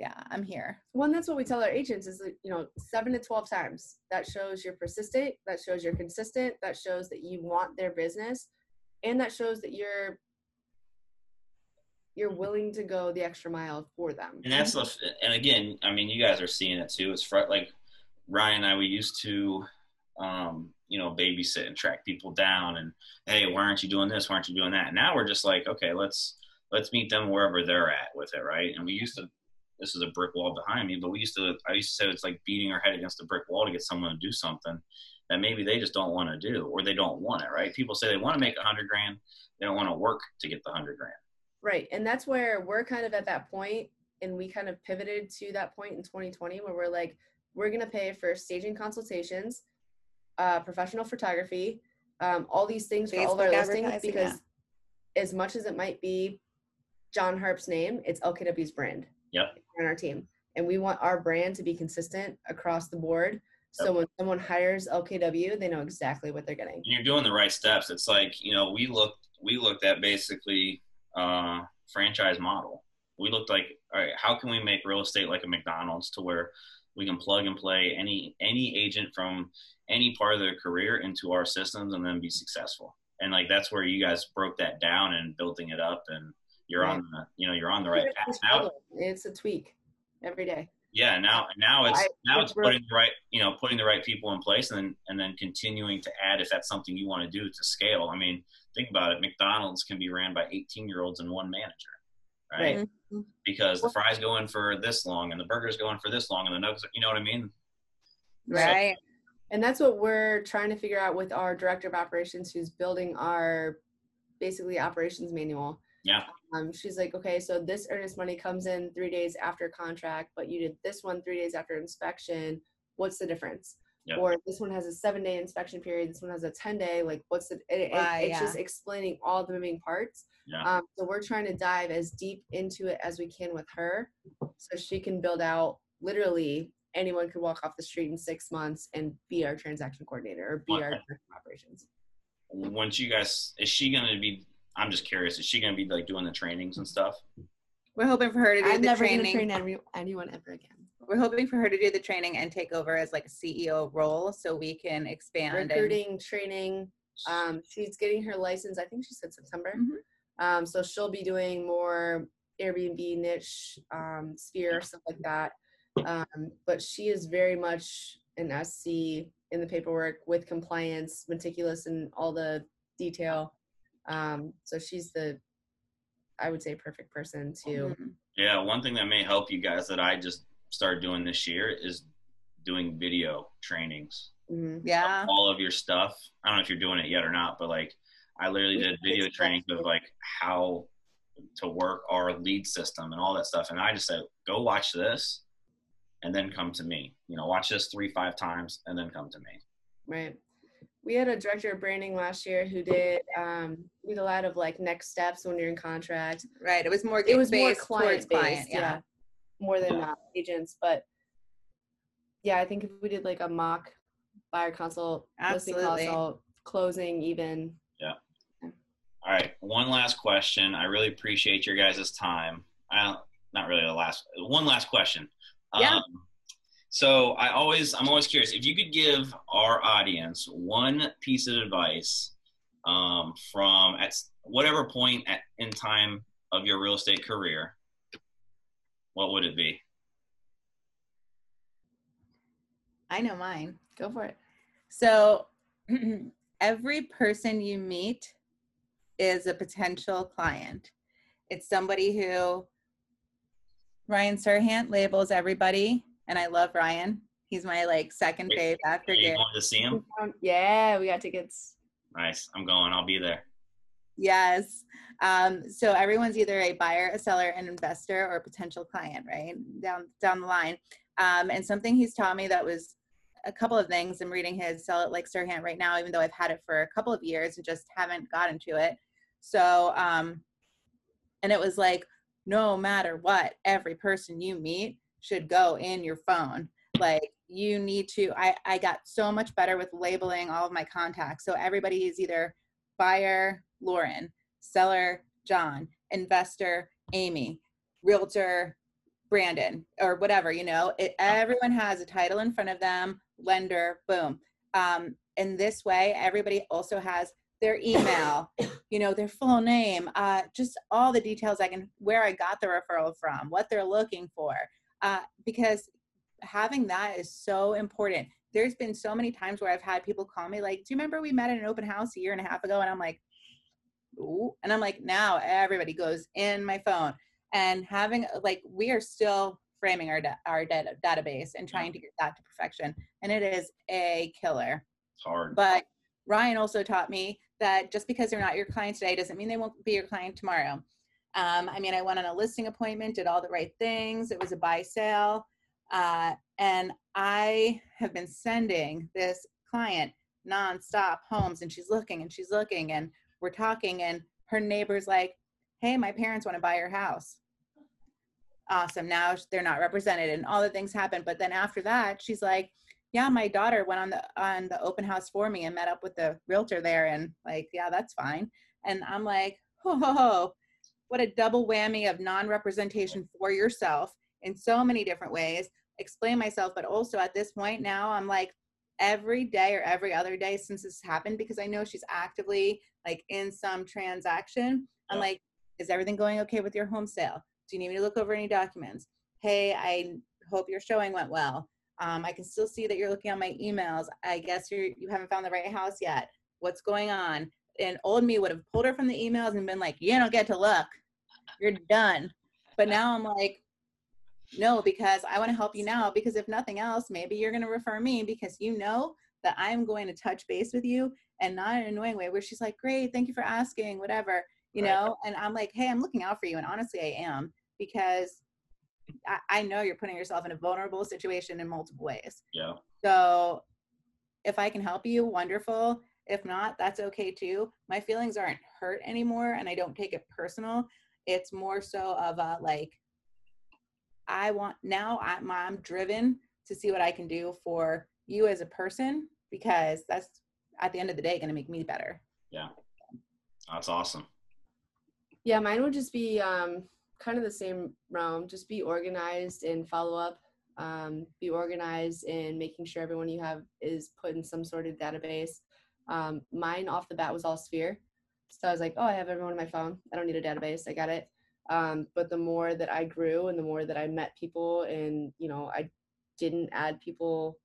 yeah i'm here well that's what we tell our agents is that you know seven to 12 times that shows you're persistent that shows you're consistent that shows that you want their business and that shows that you're you're willing to go the extra mile for them And that's the, and again, I mean, you guys are seeing it too. It's fr- like Ryan and I, we used to, um, you know, babysit and track people down and, hey, why aren't you doing this? Why aren't you doing that? Now we're just like, okay, let's, let's meet them wherever they're at with it. Right. And we used to, this is a brick wall behind me, but we used to, I used to say it's like beating our head against a brick wall to get someone to do something that maybe they just don't want to do or they don't want it. Right. People say they want to make a hundred grand. They don't want to work to get the hundred grand. Right. And that's where we're kind of at that point and we kind of pivoted to that point in 2020 where we're like, we're going to pay for staging consultations, uh, professional photography, um, all these things for all of our listings advertising, because as much as it might be John Harp's name, it's LKW's brand. Yep. On our team. And we want our brand to be consistent across the board. So Yep. when someone hires LKW, they know exactly what they're getting. you're doing the right steps. It's like you know we looked we looked at basically uh, franchise model. We looked like all right, how can we make real estate like a McDonald's to where we can plug and play any any agent from any part of their career into our systems and then be successful. And like that's where you guys broke that down and building it up and you're on the you know you're on the right path now. It's a tweak every day. Yeah, now now it's I- now it's we're- putting the right you know putting the right people in place and then and then continuing to add if that's something you want to do to scale. I mean, think about it. McDonald's can be ran by 18 year olds and one manager, right? Right. Mhm. Because the fries go in for this long and the burgers go in for this long and the nuggets, you know what I mean? right And that's what we're trying to figure out with our director of operations who's building our basically operations manual. Yeah. Um, she's like, okay, so this earnest money comes in three days after contract, but you did this one three days after inspection. What's the difference? Yeah. Or this one has a seven day inspection period. This one has a 10 day. Like, what's the, it, it- Why, it's yeah. just explaining all the moving parts. Yeah. Um, so we're trying to dive as deep into it as we can with her so she can build out literally anyone could walk off the street in six months and be our transaction coordinator or be our Okay. director of operations. Once you guys, is she going to be, I'm just curious, is she going to be like doing the trainings and stuff? We're hoping for her to do I'm the never training. gonna train any, anyone ever again. We're hoping for her to do the training and take over as like a CEO role, so we can expand. and- Recruiting, training. Um, she's getting her license. I think she said September. Mhm. Um, so she'll be doing more Airbnb niche, um, sphere stuff like that. Um, but she is very much an SC in the paperwork with compliance, meticulous and all the detail. Um, so she's the, I would say, perfect person to. Mhm. Yeah, one thing that may help you guys that I just started doing this year is doing video trainings. Mhm. Yeah. of all of your stuff. I don't know if you're doing it yet or not, but like I literally did did video this trainings of like how to work our lead system and all that stuff. And I just said, go watch this and then come to me. You know, watch this three, five times and then come to me. Right. We had a director of branding last year who did um did a lot of like next steps when you're in contract. Right. It was more It was more based client towards client. based, yeah. More than uh, agents, but yeah, I think if we did like a mock buyer consult, listing consult, closing even. Yeah. All right. One last question. I really appreciate your guys' time. I don't, not really the last one last question. Yeah. Um, so I always I'm always curious if you could give our audience one piece of advice um, from at whatever point at, in time of your real estate career, what would it be? I know mine. Go for it. So every person you meet is a potential client. It's somebody who Ryan Serhant labels everybody, and I love Ryan. He's my like second Wait, fave after Are you Gary. going to see him? Yeah, we got tickets. Nice. I'm going. I'll be there. Yes. Um, so everyone's either a buyer, a seller, an investor, or a potential client, right? Down down the line. Um, and something he's taught me that was a couple of things. I'm reading his Sell It Like Serhant right now, even though I've had it for a couple of years and just haven't gotten to it. So um, and it was like, no matter what, every person you meet should go in your phone. Like you need to. I I got so much better with labeling all of my contacts. So everybody is either buyer Lauren, seller John, investor Amy, realtor Brandon, or whatever. You know, it, everyone has a title in front of them. Lender, boom. Um, in this way, everybody also has their email, you know, their full name, uh, just all the details I can, where I got the referral from, what they're looking for, uh, because having that is so important. There's been so many times where I've had people call me like, "Do you remember we met at an open house a year and a half ago?" And I'm like, "Ooh," and I'm like, now everybody goes in my phone, and having like we are still framing our da- our data database and trying to get that to perfection, and it is a killer. It's hard. But Ryan also taught me that just because they're not your client today doesn't mean they won't be your client tomorrow. Um, I mean, I went on a listing appointment, did all the right things. It was a buy sale. Uh, and I have been sending this client nonstop homes, and she's looking and she's looking, and we're talking, and her neighbor's like, Hey, my parents want to buy your house. Awesome. Now they're not represented, and all the things happen. But then after that, she's like, yeah my daughter went on the on the open house for me and met up with the realtor there and like yeah that's fine and i'm like ho what a double whammy of non-representation for yourself in so many different ways explain myself but also at this point now i'm like every day or every other day since this happened because i know she's actively like in some transaction i'm Yeah. like is everything going okay with your home sale do you need me to look over any documents hey i hope your showing went well um, I can still see that you're looking on my emails. I guess you're you haven't found the right house yet. What's going on? And old me would have pulled her from the emails and been like, "You don't get to look. You're done." But now I'm like, no, because I want to help you now. Because if nothing else, maybe you're going to refer me because you know that I'm going to touch base with you and not in an annoying way where she's like, "Great, thank you for asking," whatever, you Right. know. And I'm like, "Hey, I'm looking out for you," and honestly, I am because I, I know you're putting yourself in a vulnerable situation in multiple ways. Yeah. So if I can help you, wonderful. If not, that's okay too. My feelings aren't hurt anymore and I don't take it personal. It's more so of a like, I want now I'm, I'm driven to see what I can do for you as a person because that's at the end of the day going to make me better. Yeah. That's awesome. Yeah, mine would just be um, kind of the same realm. Just be organized and follow up. Um, be organized in making sure everyone you have is put in some sort of database. Um, mine off the bat was all Sphere. So I was like, oh, I have everyone on my phone. I don't need a database. I got it. Um, but the more that I grew and the more that I met people and, you know, I didn't add people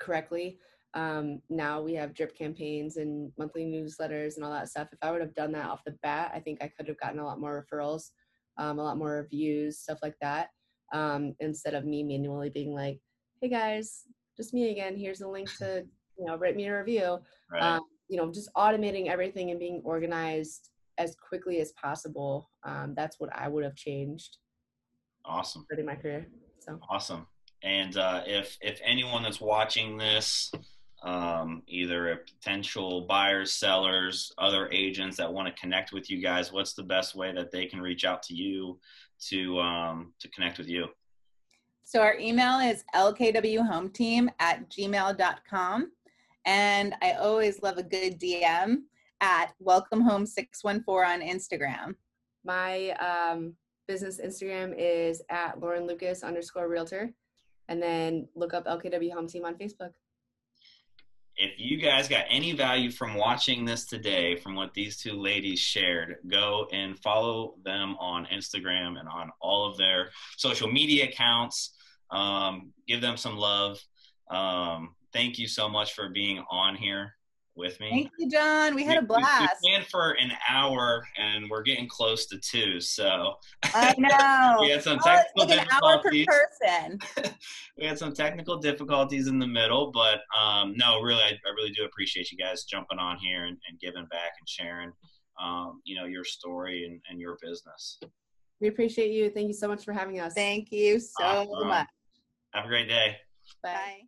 correctly, um, now we have drip campaigns and monthly newsletters and all that stuff. If I would have done that off the bat, I think I could have gotten a lot more referrals, um, a lot more reviews, stuff like that. Um, instead of me manually being like, "Hey guys, just me again. Here's a link to you know write me a review." Right. Um, you know, just automating everything and being organized as quickly as possible. Um, that's what I would have changed awesome. starting my career. So Awesome. And uh, if if anyone that's watching this, um, either a potential buyers, sellers, other agents that want to connect with you guys, what's the best way that they can reach out to you to um, to connect with you? So our email is lkwhometeam at gmail.com. And I always love a good DM at welcome home 614 on Instagram. my um, business Instagram is at Lauren Lucas underscore realtor. And then look up LKW Home Team on Facebook. If you guys got any value from watching this today, from what these two ladies shared, go and follow them on Instagram and on all of their social media accounts. Um, give them some love. Um, thank you so much for being on here with me. Thank you, John. We had a We- we- blast. We planned for an hour, and we're getting close to two. So I know. we had some Oh, it's technical like an hour per difficulties. person. we had some technical difficulties in the middle, but um, no, really, I, I really do appreciate you guys jumping on here and, and giving back and sharing, um, you know, your story and, and your business. We appreciate you. Thank you so much for having us. Thank you so Awesome. much. Have a great day. Bye. Bye.